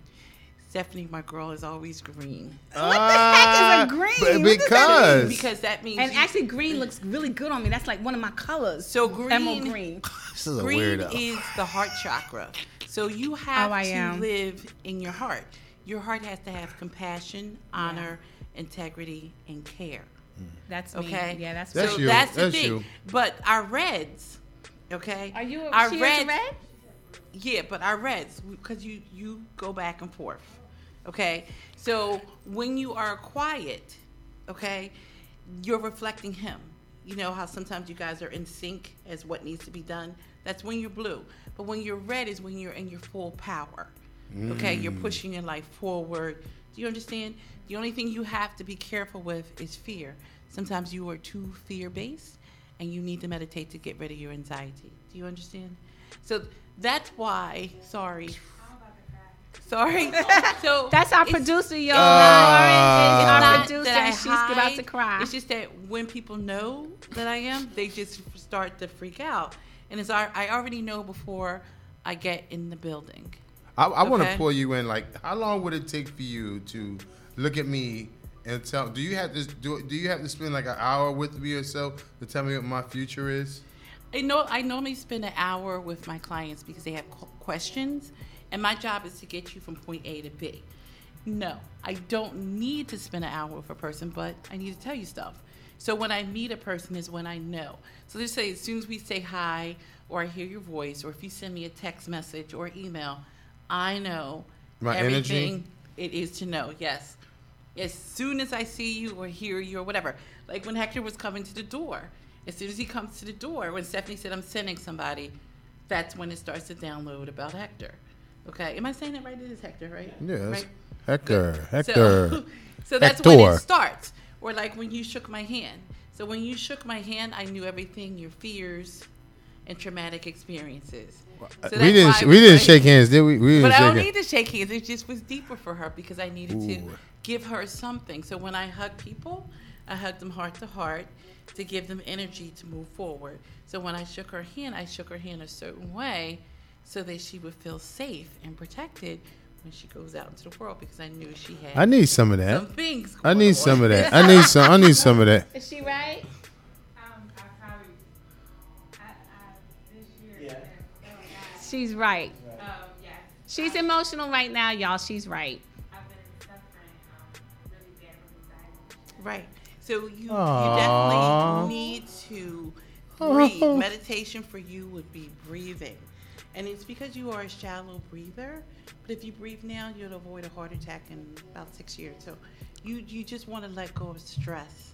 Stephanie, my girl, is always green. Ah, what the heck is a green? B- What does that because Because that means And you- actually, green looks really good on me. That's like one of my colors. So green- emerald green. this is a Green weirdo. is the heart chakra. So you oh, have Oh, I to am. live in your heart. Your heart has to have compassion, honor, integrity, and care. Mm. That's me. Okay? Yeah, that's, That's so me. you. that's the That's thing. you. But our reds, okay? Are you a, our she is a reds, red? Yeah, but our reds, because you you go back and forth. Okay? So when you are quiet, okay, you're reflecting him. You know how sometimes you guys are in sync as what needs to be done? That's when you're blue. But when you're red is when you're in your full power. Okay? You're pushing your life forward. Do you understand? The only thing you have to be careful with is fear. Sometimes you are too fear based and you need to meditate to get rid of your anxiety. Do you understand? So that's why, sorry. Sorry. So That's our producer, y'all. Ah. Lauren is our not producer, that I and she's about to cry. It's just that when people know that I am, they just start to freak out. And it's I I already know before I get in the building. I, I want to pull you in. Like, how long would it take for you to look at me and tell? Do you have to do? Do you have to spend like an hour with me or so to tell me what my future is? I know I normally spend an hour with my clients because they have questions, and my job is to get you from point A to B. No, I don't need to spend an hour with a person, but I need to tell you stuff. So when I meet a person is when I know. So just say as soon as we say hi, or I hear your voice, or if you send me a text message or email, I know My energy? everything it is to know. Yes, as soon as I see you or hear you or whatever. Like when Hector was coming to the door, as soon as he comes to the door, when Stephanie said, I'm sending somebody, that's when it starts to download about Hector. Okay, am I saying it right? It is Hector, right? Yes. Right? Hector. Hector. So, so that's when Hector. it starts. Or like when you shook my hand. So when you shook my hand, I knew everything, your fears and traumatic experiences. So uh, we didn't. We didn't shake hands, did we? We but I don't need to shake hands. It just was deeper for her because I needed Ooh. to give her something. So when I hug people, I hug them heart to heart to give them energy to move forward. So when I shook her hand, I shook her hand a certain way so that she would feel safe and protected when she goes out into the world because I knew she had I need some of that. some things. I need on. some of that. I need some. I need some of that. Is she right? Um, I probably, I, I, year, oh, She's right. Um, yes, She's emotional right now, y'all. She's right. I've been suffering, um, really bad with anxiety. Right. So you, you definitely need to breathe. Meditation for you would be breathing. And it's because you are a shallow breather. But if you breathe now, you'll avoid a heart attack in about six years. So you, you just want to let go of stress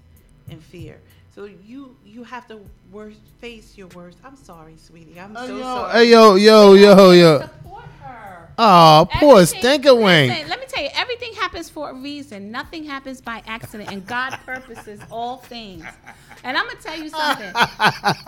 and fear. So you you have to worst, face your worst. I'm sorry, sweetie. I'm so yo, sorry. hey, yo, yo, yo, yo. Support her. Oh, poor Everything- stinker wing. Listen, let me tell you, everything happens for a reason. Nothing happens by accident, and God purposes all things. And I'm gonna tell you something.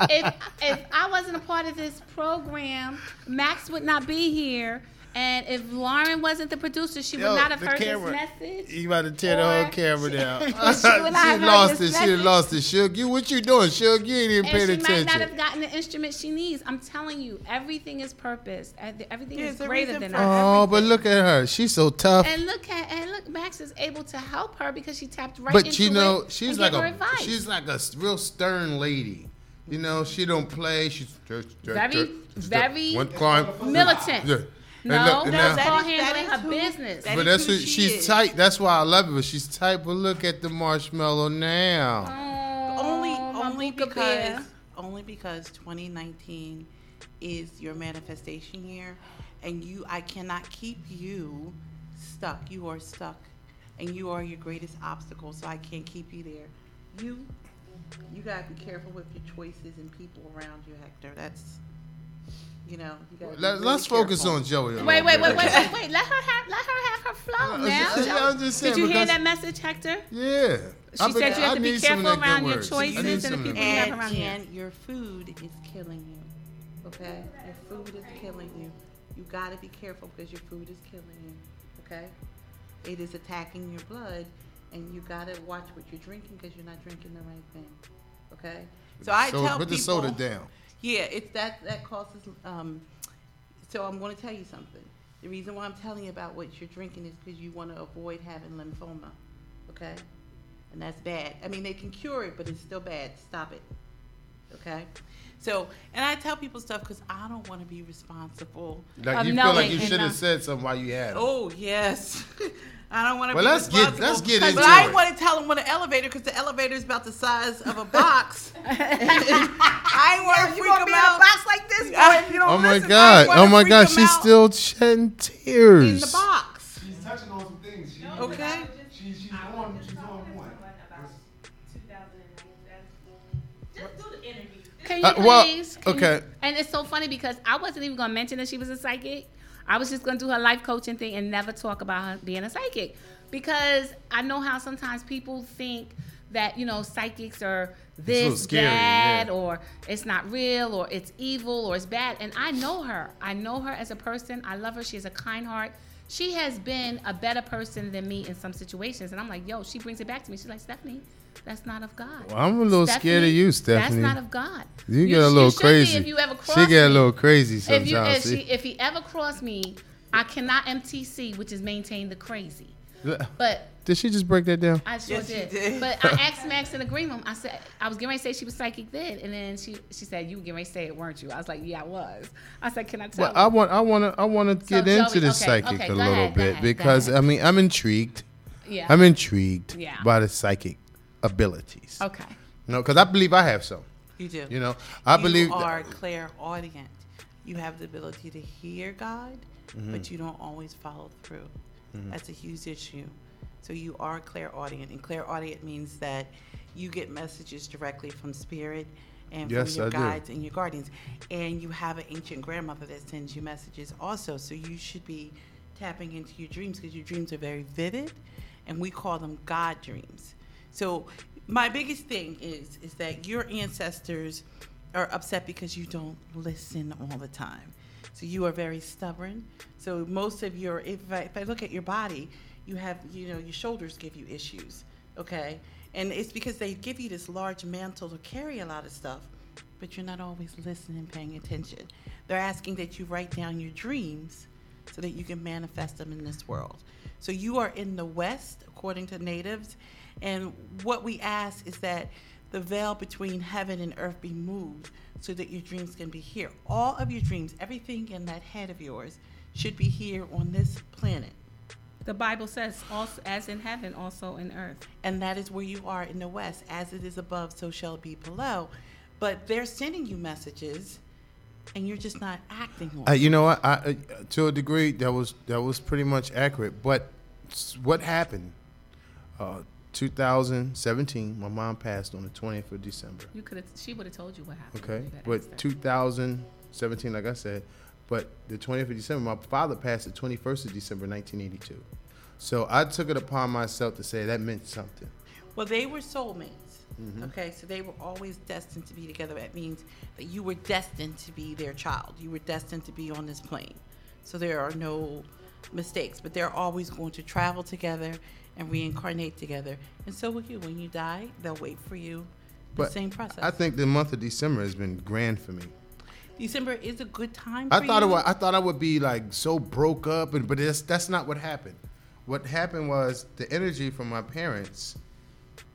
if if I wasn't a part of this program, Maxx would not be here, And if Lauren wasn't the producer, she Yo, would not have heard camera. this message. You about to tear the whole Or- camera down. She she would not have heard lost this it. She lost it. Suge, you what you doing, Suge? You ain't even And paying she might attention. not have gotten the instrument she needs. I'm telling you, everything is purpose. Uh, everything Yeah, is greater than for us. oh, but look at her. She's so tough. And look at and look, Maxx is able to help her because she tapped right into but into you know, it she's like a advice. she's like a real stern lady. You know, she don't play. She's just, just, Very- just- just very one crime. militant. Yeah. And No, look, no, now- that's all That is- that handling her who- business. that but that's who what she she's is. tight. That's why I love it. But she's tight. But look at the marshmallow now. Oh, only only Buka because bear. only because 2019 is your manifestation year and you I cannot keep you stuck. You are stuck and you are your greatest obstacle so I can't keep you there. You you got to be careful with your choices and people around you, Hector. That's you know, you got to Let, us focus on Joey. Wait, wait, wait, wait, wait, wait. Let her have let her have her flow I'm now. just- I'm just saying Did you hear that message, Hector? Yeah. She I bet- said you have I to be need some of careful around your words. Choices and the people you have around you. and your food is killing you. Okay? Your food is killing you. You got to be careful because your food is killing you. Okay? It is attacking your blood, and you got to watch what you're drinking because you're not drinking the right thing. Okay? So I So tell put the soda down. Yeah, it's that that causes. Um, so I'm going to tell you something. The reason why I'm telling you about what you're drinking is because you want to avoid having lymphoma. Okay, and that's bad. I mean, they can cure it, but it's still bad. Stop it. Okay. So, and I tell people stuff because I don't want to be responsible. Like Of you feel like you should have said something while you had it. Oh yes. I don't want to Well, be let's get- let's get into but into I it. want to tell them what an elevator because the elevator is about the size of a box. I ain't want to freak them out. like this, boy, if you don't Oh my listen, God! Oh my God! She's still shedding tears. in the box. She's touching on some things. She, Okay. she, she's on, she's on one. Just do the interview. Can you Uh, well, please? Can okay. you- and it's so funny because I wasn't even gonna mention that she was a psychic. I was just gonna do her life coaching thing and never talk about her being a psychic because I know how sometimes people think that you know psychics are this scary, bad yeah. or it's not real or it's evil or it's bad. And I know her. I know her as a person. I love her. She has a kind heart. She has been a better person than me in some situations. And I'm like, yo, she brings it back to me. She's like, Stephanie, that's not of God. Well, I'm a little scared of you, Stephanie. That's not of God. You get a little should be crazy. if you ever cross she get a me. little crazy If you if, she, if he ever crossed me, I cannot MTC, which is maintain the crazy. But Did she just break that down? I sure Yes, she did. did. But I asked Maxx in the green room. I said I was getting ready to say she was psychic then, and then she she said you were getting ready to say it, weren't you? I was like, yeah, I was. I said, can I tell? You? Well, I want, I want to, I want to So, get into the okay, psychic okay, a little ahead, bit ahead, because. I mean I'm intrigued. yeah. I'm intrigued Yeah. by the psychic abilities. okay. No, because I believe I have some. You do. You know, I believe. you are clairaudient. You have the ability to hear God, Mm-hmm. but you don't always follow through. That's a huge issue. So you are clairaudient, and clairaudient means that you get messages directly from spirit and Yes, from your I do. guides and your guardians. And you have an ancient grandmother that sends you messages also. So you should be tapping into your dreams because your dreams are very vivid, and we call them God dreams. So my biggest thing is is that your ancestors are upset because you don't listen all the time. So you are very stubborn. So most of your if I, if I look at your body, you have you know your shoulders give you issues, okay? And it's because they give you this large mantle to carry a lot of stuff, but you're not always listening, paying attention. They're asking that you write down your dreams so that you can manifest them in this world. So you are in the West, according to natives, and what we ask is that the veil between heaven and earth be moved so that your dreams can be here. All of your dreams, everything in that head of yours, should be here on this planet. The Bible says, also as in heaven, also in earth. And that is where you are in the West. As it is above, so shall it be below. But they're sending you messages, and you're just not acting on Uh, you know what? I, uh, to a degree, that was that was pretty much accurate. But what happened? Uh, 2017, my mom passed on the 20th of December. You could have. She would have told you what happened. Okay, but 2017, like I said, but the 20th of December, my father passed the 21st of December, 1982. So I took it upon myself to say that meant something. Well, they were soulmates. Mm-hmm. Okay, so they were always destined to be together. That means that you were destined to be their child. You were destined to be on this plane. So there are no mistakes, but they're always going to travel together and reincarnate together. And so will you. When you die, they'll wait for you. The But same process. I think the month of December has been grand for me. December is a good time. I for thought it was, I thought I would be like so broke up, and but that's that's not what happened. What happened was the energy from my parents.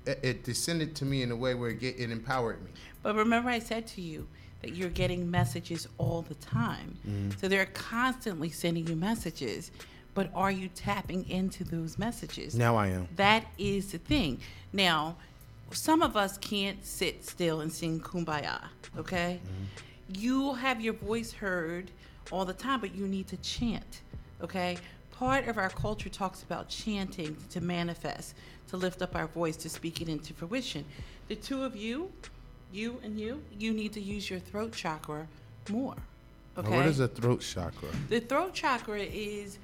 It, it descended to me in a way where it, get, it empowered me. But remember, I said to you that you're getting messages all the time. Mm-hmm. So they're constantly sending you messages. But are you tapping into those messages? Now I am. That is the thing. Now, some of us can't sit still and sing kumbaya, okay? Mm-hmm. You have your voice heard all the time, but you need to chant, okay? Part of our culture talks about chanting to manifest, to lift up our voice, to speak it into fruition. The two of you, you and you, you need to use your throat chakra more, okay? Now, What is a throat chakra? The throat chakra is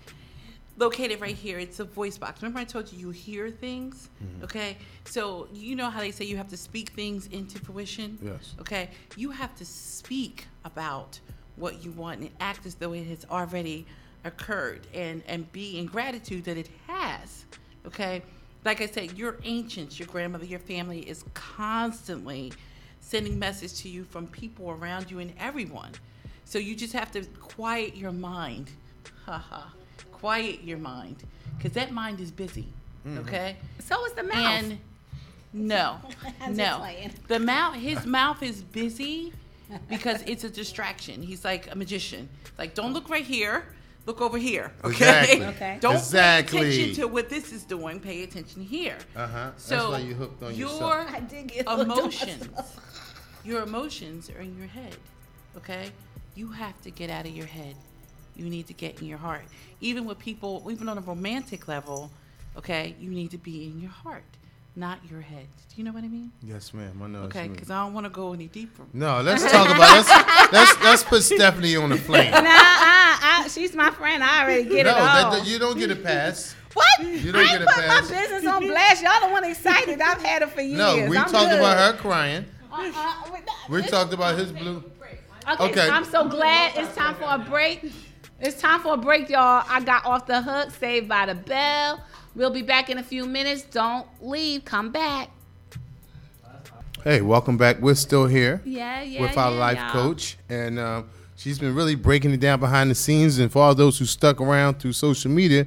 located right here. It's a voice box. Remember, I told you you hear things? Mm-hmm. Okay? So, you know how they say you have to speak things into fruition? Yes. Okay? You have to speak about what you want and act as though it has already occurred and, and be in gratitude that it has. Okay? Like I said, your ancients, your grandmother, your family is constantly sending message to you from people around you and everyone. So you just have to quiet your mind. Haha. Quiet your mind. Because that mind is busy. Okay? So is the mouth. And no, no. The mouth, his mouth is busy because it's a distraction. He's like a magician. Like, don't look right here. Look over here. Okay. Exactly. Okay. Don't Exactly. pay attention to what this is doing. Pay attention here. Uh-huh. That's So why you hooked on your yourself. I did get hooked on emotions, your emotions are in your head. Okay. You have to get out of your head. You need to get in your heart. Even with people, even on a romantic level, okay, you need to be in your heart, not your head. Do you know what I mean? Yes, ma'am. I know. Okay, because I don't want to go any deeper. No, let's talk about let's let's let's put Stephanie on the flame. Nah, uh, uh, she's my friend. I already get no, it all. that, that- you don't get a pass. what? You don't I get a put pass. my business on blast. Y'all the one excited. I've had it for years. No, we I'm talked good. about her crying. Uh-uh, we- We talked about his blue. Okay, Okay. I'm so glad it's time for a break. It's time for a break, y'all. I got off the hook, saved by the bell. We'll be back in a few minutes. Don't leave. Come back. Hey, welcome back. We're still here Yeah, yeah. with our yeah, life y'all. coach, and um, she's been really breaking it down behind the scenes. And for all those who stuck around through social media,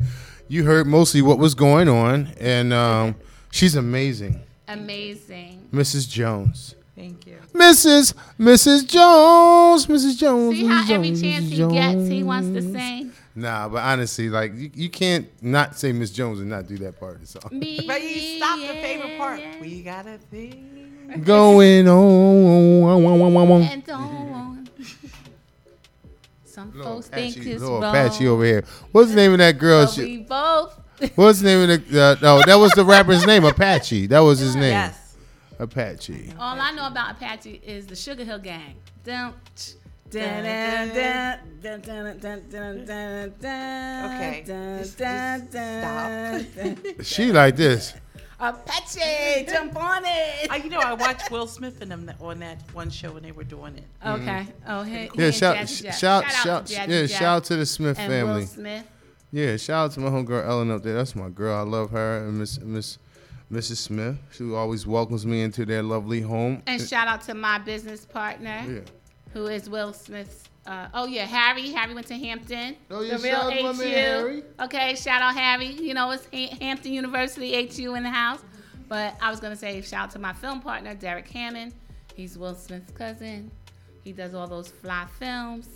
you heard mostly what was going on, and um, she's amazing, Amazing. Mrs. Jones. Thank you. Mrs. Mrs. Jones, Mrs. Jones. See how Mrs. every Jones, chance Mrs. he gets, he wants to sing. Nah, but honestly, like you, you can't not say Miss Jones and not do that part of the song. Me, But you stopped the favorite part. yeah, We got a thing. Going on. And don't want- Some folks think it's little wrong. Apache over here. What's the name of that girl? But She- we both. What's the name of the? Uh, no, that was the rapper's name, Apache. That was his name, Yes. Apache. All Apache. I know about Apache is the Sugar Hill Gang. Dun, Okay. Stop. she like this. Apache, jump on it. I, you know, I watched Will Smith and them on that one show when they were doing it. Okay. Oh, hey. Yeah, shout, shout, shout, yeah, shout to the Smith family. Will Smith. Yeah, shout out to my homegirl Ellen up there. That's my girl. I love her and Miss Miss Mrs. Smith. She always welcomes me into their lovely home. And shout out to my business partner, yeah. who is Will Smith's. Uh, oh yeah, Harry. Harry went to Hampton. Oh, yeah, the real shout out to my HU. man Harry. Okay, shout out Harry. You know it's Hampton University HU in the house. But I was gonna say shout out to my film partner Derek Hammond. He's Will Smith's cousin. He does all those fly films.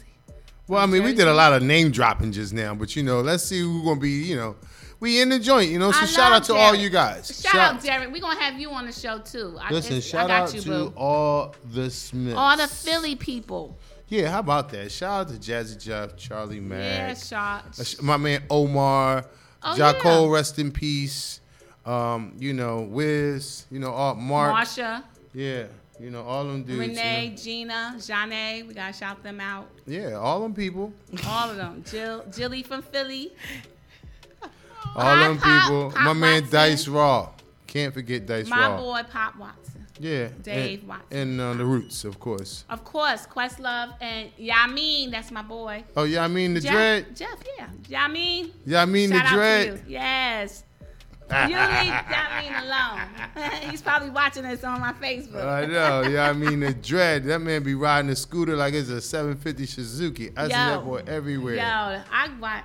Well, I mean, we did a lot of name dropping just now, but you know, let's see who's gonna be. You know, we in the joint. You know, so I shout out to all you guys. Shout, out Derek. We're gonna have you on the show too. I, Listen, shout out you, to boo. all the Smiths. all the Philly people. Yeah, how about that? Shout out to Jazzy Jeff, Charlie Yeah, Mack, shot. uh, sh- my man Omar, Oh, Jaco, yeah. rest in peace. Um, you know, Wiz, you know, all Mark, Marsha, yeah, you know, all them dudes. you Renee, know. Gina, Janae. We gotta shout them out. yeah, all them people, All of them. Jill, Jilly from Philly. All them people. Pop my man Dice Raw, can't forget Dice My Raw. My boy Pop Watson. Yeah. Dave and, Watson. and uh, the Roots, of course. Of course, Questlove and Yamin. That's my boy. Oh mean the Jeff, dread. Jeff, yeah. I mean Shout the dread. Yes. You leave Yamin alone. He's probably watching this on my Facebook. I know. Yeah, I mean the dread. That man be riding a scooter like it's a 750 Suzuki. I see that boy everywhere. Yo, I,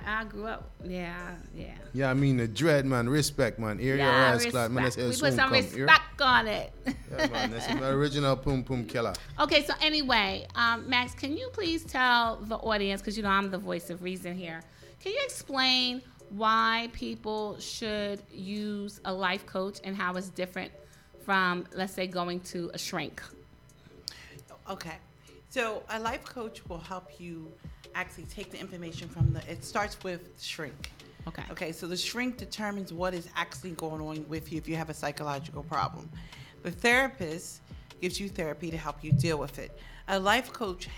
I grew up. Yeah, yeah. Yeah, I mean the dread, man. Respect, man. Ear your Yeah, ass clap, man. That's respect. We put some come here. respect on it. Yeah, man. That's the original Pum Pum Killer. Okay, so anyway, um, Maxx, can you please tell the audience, because you know I'm the voice of reason here, can you explain why people should use a life coach and how it's different from, let's say, going to a shrink? Okay. So a life coach will help you actually take the information from the it starts with shrink. Okay. Okay, so the shrink determines what is actually going on with you if you have a psychological problem. The therapist gives you therapy to help you deal with it. A life coach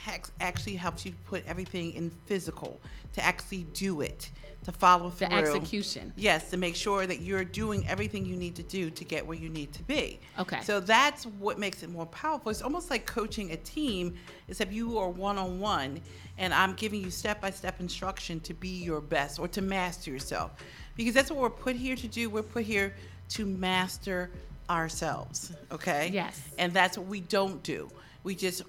actually helps you put everything in physical to actually do it, to follow through. The execution. Yes, to make sure that you're doing everything you need to do to get where you need to be. Okay. So that's what makes it more powerful. It's almost like coaching a team, except you are one on one, and I'm giving you step by step instruction to be your best or to master yourself. Because that's what we're put here to do. We're put here to master ourselves. Okay? Yes. And that's what we don't do. We just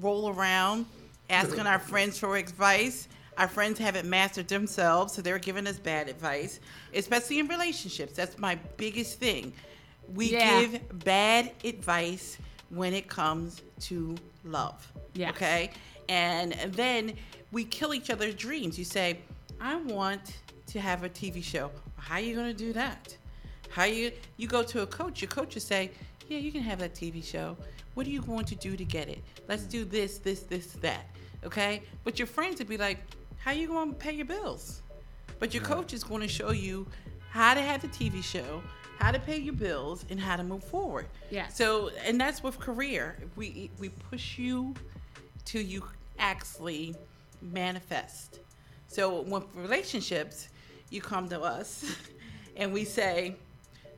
roll around asking our friends for advice. Our friends haven't mastered themselves, so they're giving us bad advice, especially in relationships. That's my biggest thing. We Yeah. give bad advice when it comes to love. Yes. Okay? And then we kill each other's dreams. You say, I want to have a TV show. How are you going to do that? How you you go to a coach, your coach will say, Yeah, you can have that TV show. What are you going to do to get it? Let's do this, this, this, that. Okay? But your friends would be like, How are you going to pay your bills? But your coach is going to show you how to have the TV show, how to pay your bills, and how to move forward. Yeah. So, and that's with career. We we push you till you actually manifest. So, with relationships, you come to us, and we say,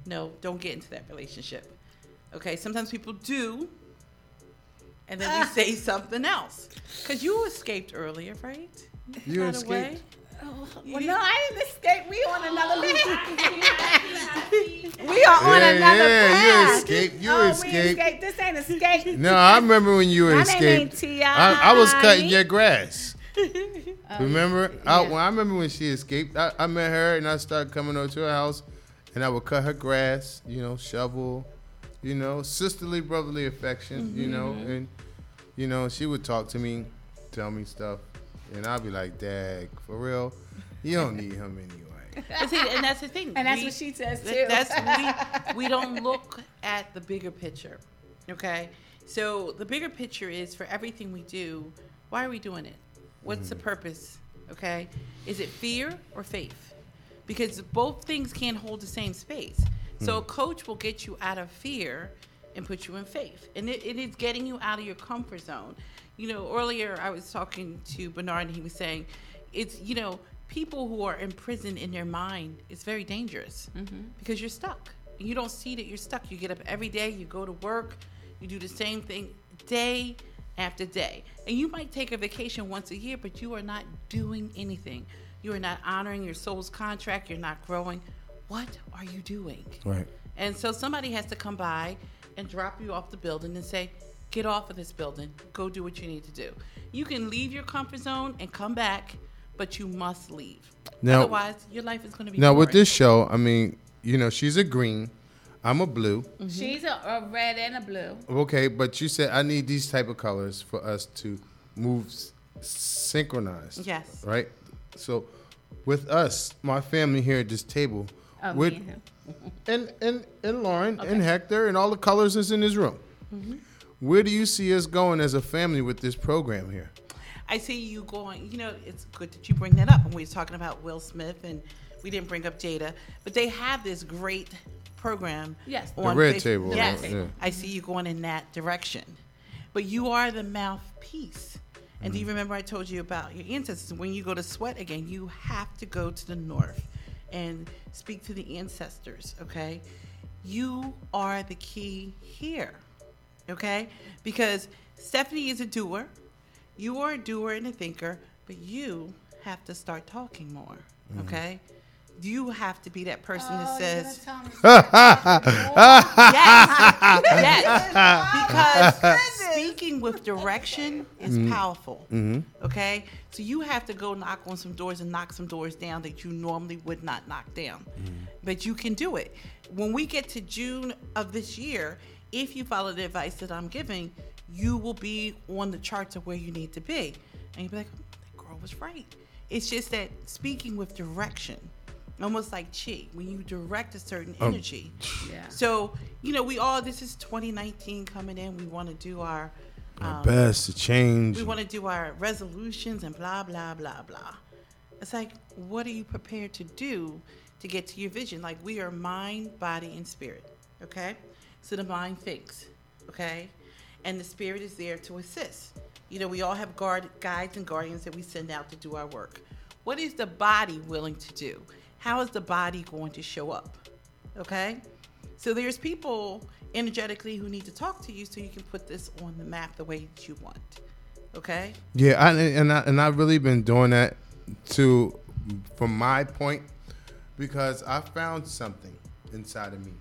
"No, don't get into that relationship." Okay. Sometimes people do, and then we ah. say something else. Cause you escaped earlier, right? You Got away? Oh, escaped? Well, no, I didn't escape. We on another We are on Yeah, another yeah, you escaped. You oh, we escaped. escaped. This ain't escape. No, I remember when you My name escaped. ain't T.I., I, I was cutting your grass. Oh, remember? I, yeah. when I remember when she escaped. I, I met her and I started coming over to her house, and I would cut her grass. You know, shovel. You know, sisterly, brotherly affection. You know, Mm-hmm. and you know she would talk to me, tell me stuff, and I'd be like, "Dag, for real, you don't need him anyway." But see, and that's the thing. And that's We- what she says too. That's we we don't look at the bigger picture. Okay? So the bigger picture is for everything we do, why are we doing it? What's the purpose? Okay? Is it fear or faith? Because both things can't hold the same space. So a hmm. coach will get you out of fear and put you in faith. And it, it is getting you out of your comfort zone. You know, earlier I was talking to Bernard and he was saying, it's, you know, people who are imprisoned in their mind is very dangerous mm-hmm. because you're stuck. You don't see that you're stuck. You get up every day, you go to work, you do the same thing day after day. And you might take a vacation once a year, but you are not doing anything. You are not honoring your soul's contract, you're not growing. What are you doing? Right. And so somebody has to come by and drop you off the building and say, get off of this building, go do what you need to do. You can leave your comfort zone and come back, but you must leave. Now- Otherwise, your life is going to be Now with this show, I mean, you know, she's a green, I'm a blue. Mm-hmm. She's a, a red and a blue. Okay, but you said I need these type of colors for us to move s- synchronized. Yes. Right. So, with us, my family here at this table, Oh, with me and him. and and and Lauren and Hector and all the colors that's in this room. Mm-hmm. Where do you see us going as a family with this program here? I see you going, you know, it's good that you bring that up. And we were talking about Will Smith and we didn't bring up Jada, but they have this great program. Yes. The red Face- table, Yes. right? Yeah. I see you going in that direction. But you are the mouthpiece. And do Mm-hmm. you remember I told you about your ancestors? When you go to sweat again, you have to go to the north and speak to the ancestors, okay? You are the key here. Okay? Because Stephanie is a doer. You are a doer and a thinker, but you have to start talking more. Mm-hmm. Okay? You have to be that person Oh, that says, yes. yes, yes. Because speaking with direction is Mm-hmm. powerful. Okay, so you have to go knock on some doors and knock some doors down that you normally would not knock down, Mm-hmm. but you can do it. When we get to June of this year, if you follow the advice that I'm giving, you will be on the charts of where you need to be, and you'll be like, "Oh, "That girl was right." It's just that speaking with direction. Almost like chi, when you direct a certain energy. Yeah. So, you know, we all, this is 2019 coming in. We want to do our, um, Best to change. we want to do our resolutions and blah, blah, blah, blah. It's like, what are you prepared to do to get to your vision? Like, we are mind, body, and spirit. Okay? So the mind thinks. Okay? And the spirit is there to assist. You know, we all have guard, guides and guardians that we send out to do our work. What is the body willing to do? How is the body going to show up? Okay? So there's people energetically who need to talk to you so you can put this on the map the way that you want. Okay? Yeah, I, and I, and I've really been doing that to, from my point, because I found something inside of me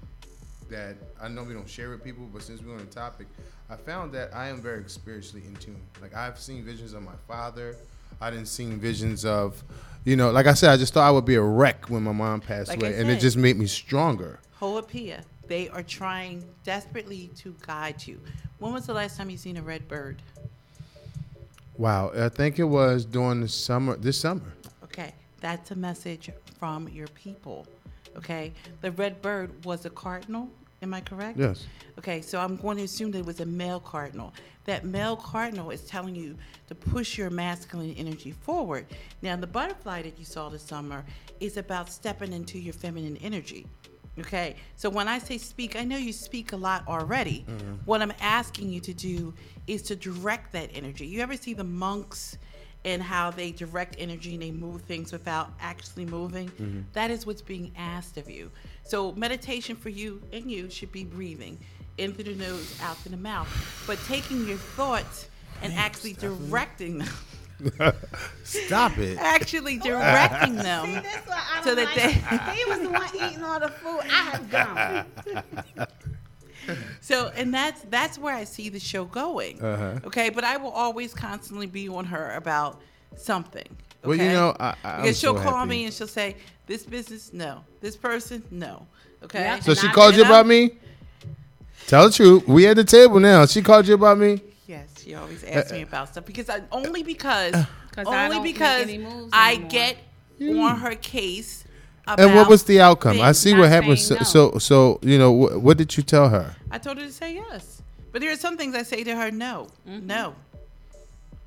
that I know we don't share with people, but since we're on the topic, I found that I am very spiritually in tune. Like I've seen visions of my father. I didn't see visions of, you know, like I said, I just thought I would be a wreck when my mom passed Like away, and it just made me stronger. Hoapia. They are trying desperately to guide you. When was the last time you seen a red bird? Wow, I think it was during the summer, this summer. Okay, that's a message from your people. Okay, the red bird was a cardinal. Am I correct? Yes. Okay, so I'm going to assume that it was a male cardinal. That male cardinal is telling you to push your masculine energy forward. Now, the butterfly that you saw this summer is about stepping into your feminine energy. Okay, so when I say speak, I know you speak a lot already. Mm-hmm. What I'm asking you to do is to direct that energy. You ever see the monks and how they direct energy and they move things without actually moving? Mm-hmm. That is what's being asked of you. So, meditation for you and you should be breathing in through the nose, out through the mouth, but taking your thoughts and actually directing them. Stop it. Actually directing See, them. that's why I So don't that like. they- he was the one eating all the food. I have gone. So, and that's that's where I see the show going. Uh-huh. Okay, but I will always constantly be on her about something. Well, you know, I- I- I'm because she'll so call happy. me and she'll say, "This business, no. This person, no." Okay. Yep. So And she I- called you and I'm- about me? Tell the truth. We at the table now. She called you about me? Yes, she always asks me about stuff because I only because 'Cause I only don't because I anymore. get on her case. About And what was the outcome? I see what happened. So, saying so, so, you know, wh- what did you tell her? I told her to say yes, but there are some things I say to her, no, Mm-hmm. no.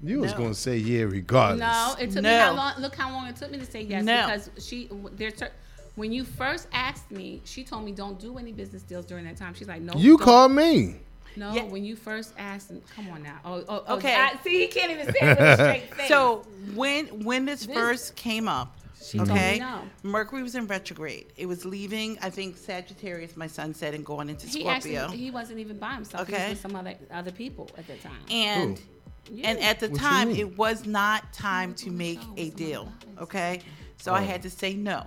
You was No. going to say yeah regardless. No, it took No. me how long? Look how long it took me to say yes No. because she there's cer- when you first asked me, she told me don't do any business deals during that time. She's like, no, You don't- called me. No, Yeah. when you first asked, me, come on now. Oh, oh, oh, Okay. I, see, he can't even say it with a straight face. So when when this, This- first came up, She told me okay, no. Mercury was in retrograde. It was leaving. I think Sagittarius, my son said, and going into he Scorpio. actually he wasn't even by himself. He Okay. was with some other other people at the time. and Yeah. and at the What time, it was not time to make a deal. Okay, so I had to say no.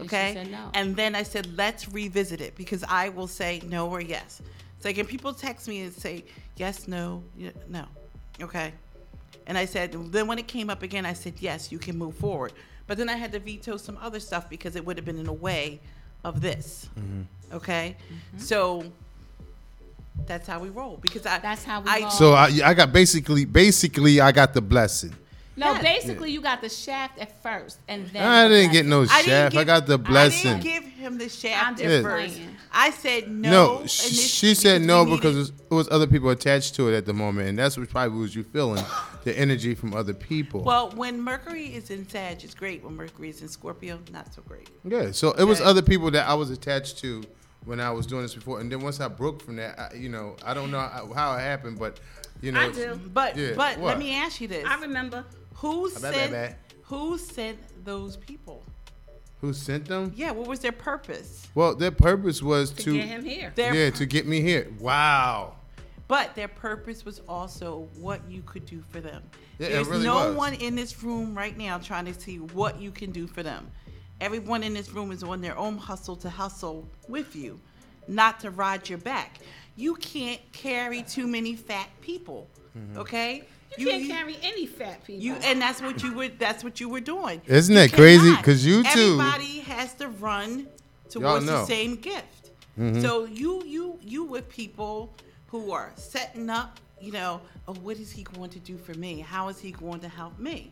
And she Okay, said no. and then I said let's revisit it because I will say no or yes. It's like when people text me and say yes, no, no, okay. And I said, then when it came up again, I said, yes, you can move forward. But then I had to veto some other stuff because it would have been in a way of this. Mm-hmm. Okay? Mm-hmm. So that's how we roll. Because I That's how we I, roll. So I, I got basically, basically, I got the blessing. No, Yes. basically you got the shaft at first, and then I didn't get blessing. no I didn't shaft. I give- got the blessing. I didn't give him the I'm shaft just at first. playing. I said no. No, sh- she said no because it was, it was other people attached to it at the moment, and that's what probably was you feeling the energy from other people. Well, when Mercury is in Sag, it's great. When Mercury is in Scorpio, not so great. yeah, so it was other people that I was attached to when I was doing this before, and then once I broke from that, I, you know, I don't know how it happened, but you know, I do. But Yeah, but what? let me ask you this: I remember. Who bad, sent bad. who sent those people? who sent them? Yeah, what was their purpose? Well, their purpose was To to, get him here. Their yeah, to get me here. Wow. But their purpose was also what you could do for them. Yeah, There's really no was. one in this room right now trying to see what you can do for them. Everyone in this room is on their own hustle to hustle with you, not to ride your back. You can't carry too many fat people, Mm-hmm. okay? You, can't carry any fat people. You and that's what you were. That's what you were doing. Isn't You that crazy? Because you too- Everybody has to run towards Y'all know. Mm-hmm. the same gift. So you you you with people who are setting up. You know, oh, what is he going to do for me? How is he going to help me?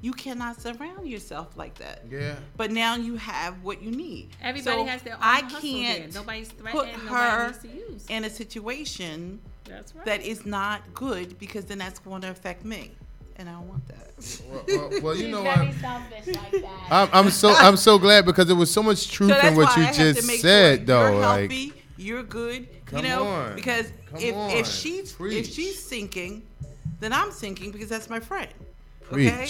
You cannot surround yourself like that. Mm-hmm. Yeah. But now you have what you need. Everybody So has their own I hustle can't there. Nobody's put threatened. Nobody her needs to use. in a situation That's right. that is not good because then that's going to affect me, and I don't want that. Well, well, well, you know very what? like that. I'm, I'm so I'm so glad because there was so much truth So in what you I just said, sure though. You're Like, healthy, you're good. Come you know, on. because Come if on. if she's Preach. if she's sinking, then I'm sinking because that's my friend. Preach. Okay.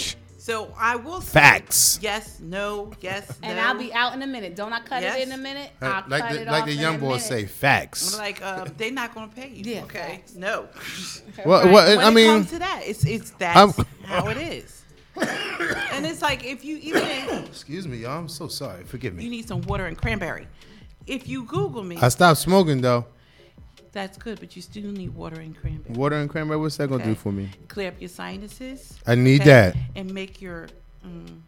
So I will say Facts. Yes, no, yes, and. I'll be out in a minute. Don't I cut Yes. it in a minute? I'll like cut the, it like off the young boys say, facts. I'm like, um, they're not going to pay you. Yeah, okay. facts. No. Well, Right. well, when I it mean, comes to that, it's it's that's I'm- how it is. and it's like if you even excuse me, y'all. I'm so sorry. Forgive me. you need some water and cranberry. If you Google me, I stopped smoking though. That's good, but you still need water and cranberry. Water and cranberry. What's that gonna do Okay. for me? Clear up your sinuses. I need that. And make your. Mm,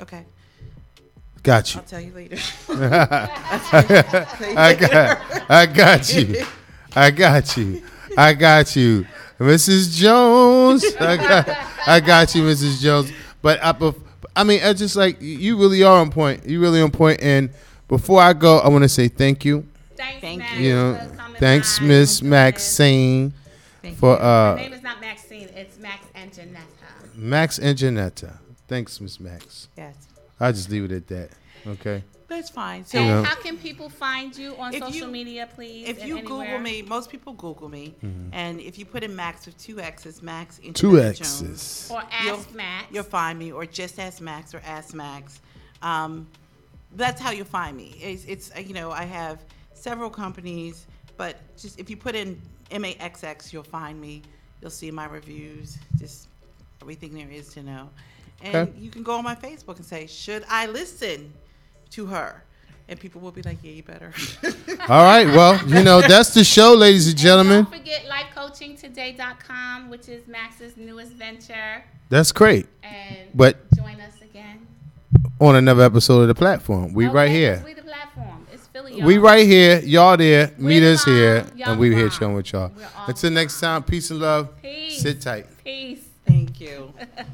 okay, Got you. I'll tell you later. I got, I got you. I got you. I got you, Mrs. Jones. I got, I got you, Mrs. Jones. But I, bef- I mean, I just like you really are on point. You really on point. And before I go, I want to say thank you. Thanks, Thank Max, You know, thanks. Miss Maxine, Thank for you. Her uh, name is not Maxine. It's Maxx Angenetta. Max and Janetta. Thanks, Miss Max. Yes, I'll just leave it at that. Okay. that's fine. So And how can people find you on If social you- media, please? if you anywhere? Google me, most people Google me, Mm-hmm. and if you put in Max with two X's, Max Two Internet Jones, X's. or you'll- ask Max. You'll find me, or just ask Max, or ask Max. Um, that's how you'll find me. It's, it's uh, you know I have several companies, but just if you put in M A X X, you'll find me. You'll see my reviews, just everything there is to know. And Okay. you can go on my Facebook and say, "Should I listen to her?" And people will be like, "Yeah, you better." All right. Well, you know that's the show, ladies and gentlemen. Don't forget lifecoachingtoday.com, which is Max's newest venture. That's great. And But- join us again. On another episode of the platform, we right here. We the platform. It's Philly. We y'all. right here, y'all there, We're meet the us here, y'all and we the here bomb. chilling with y'all. Until next time, peace and love. Peace. Sit tight. Peace. Thank you.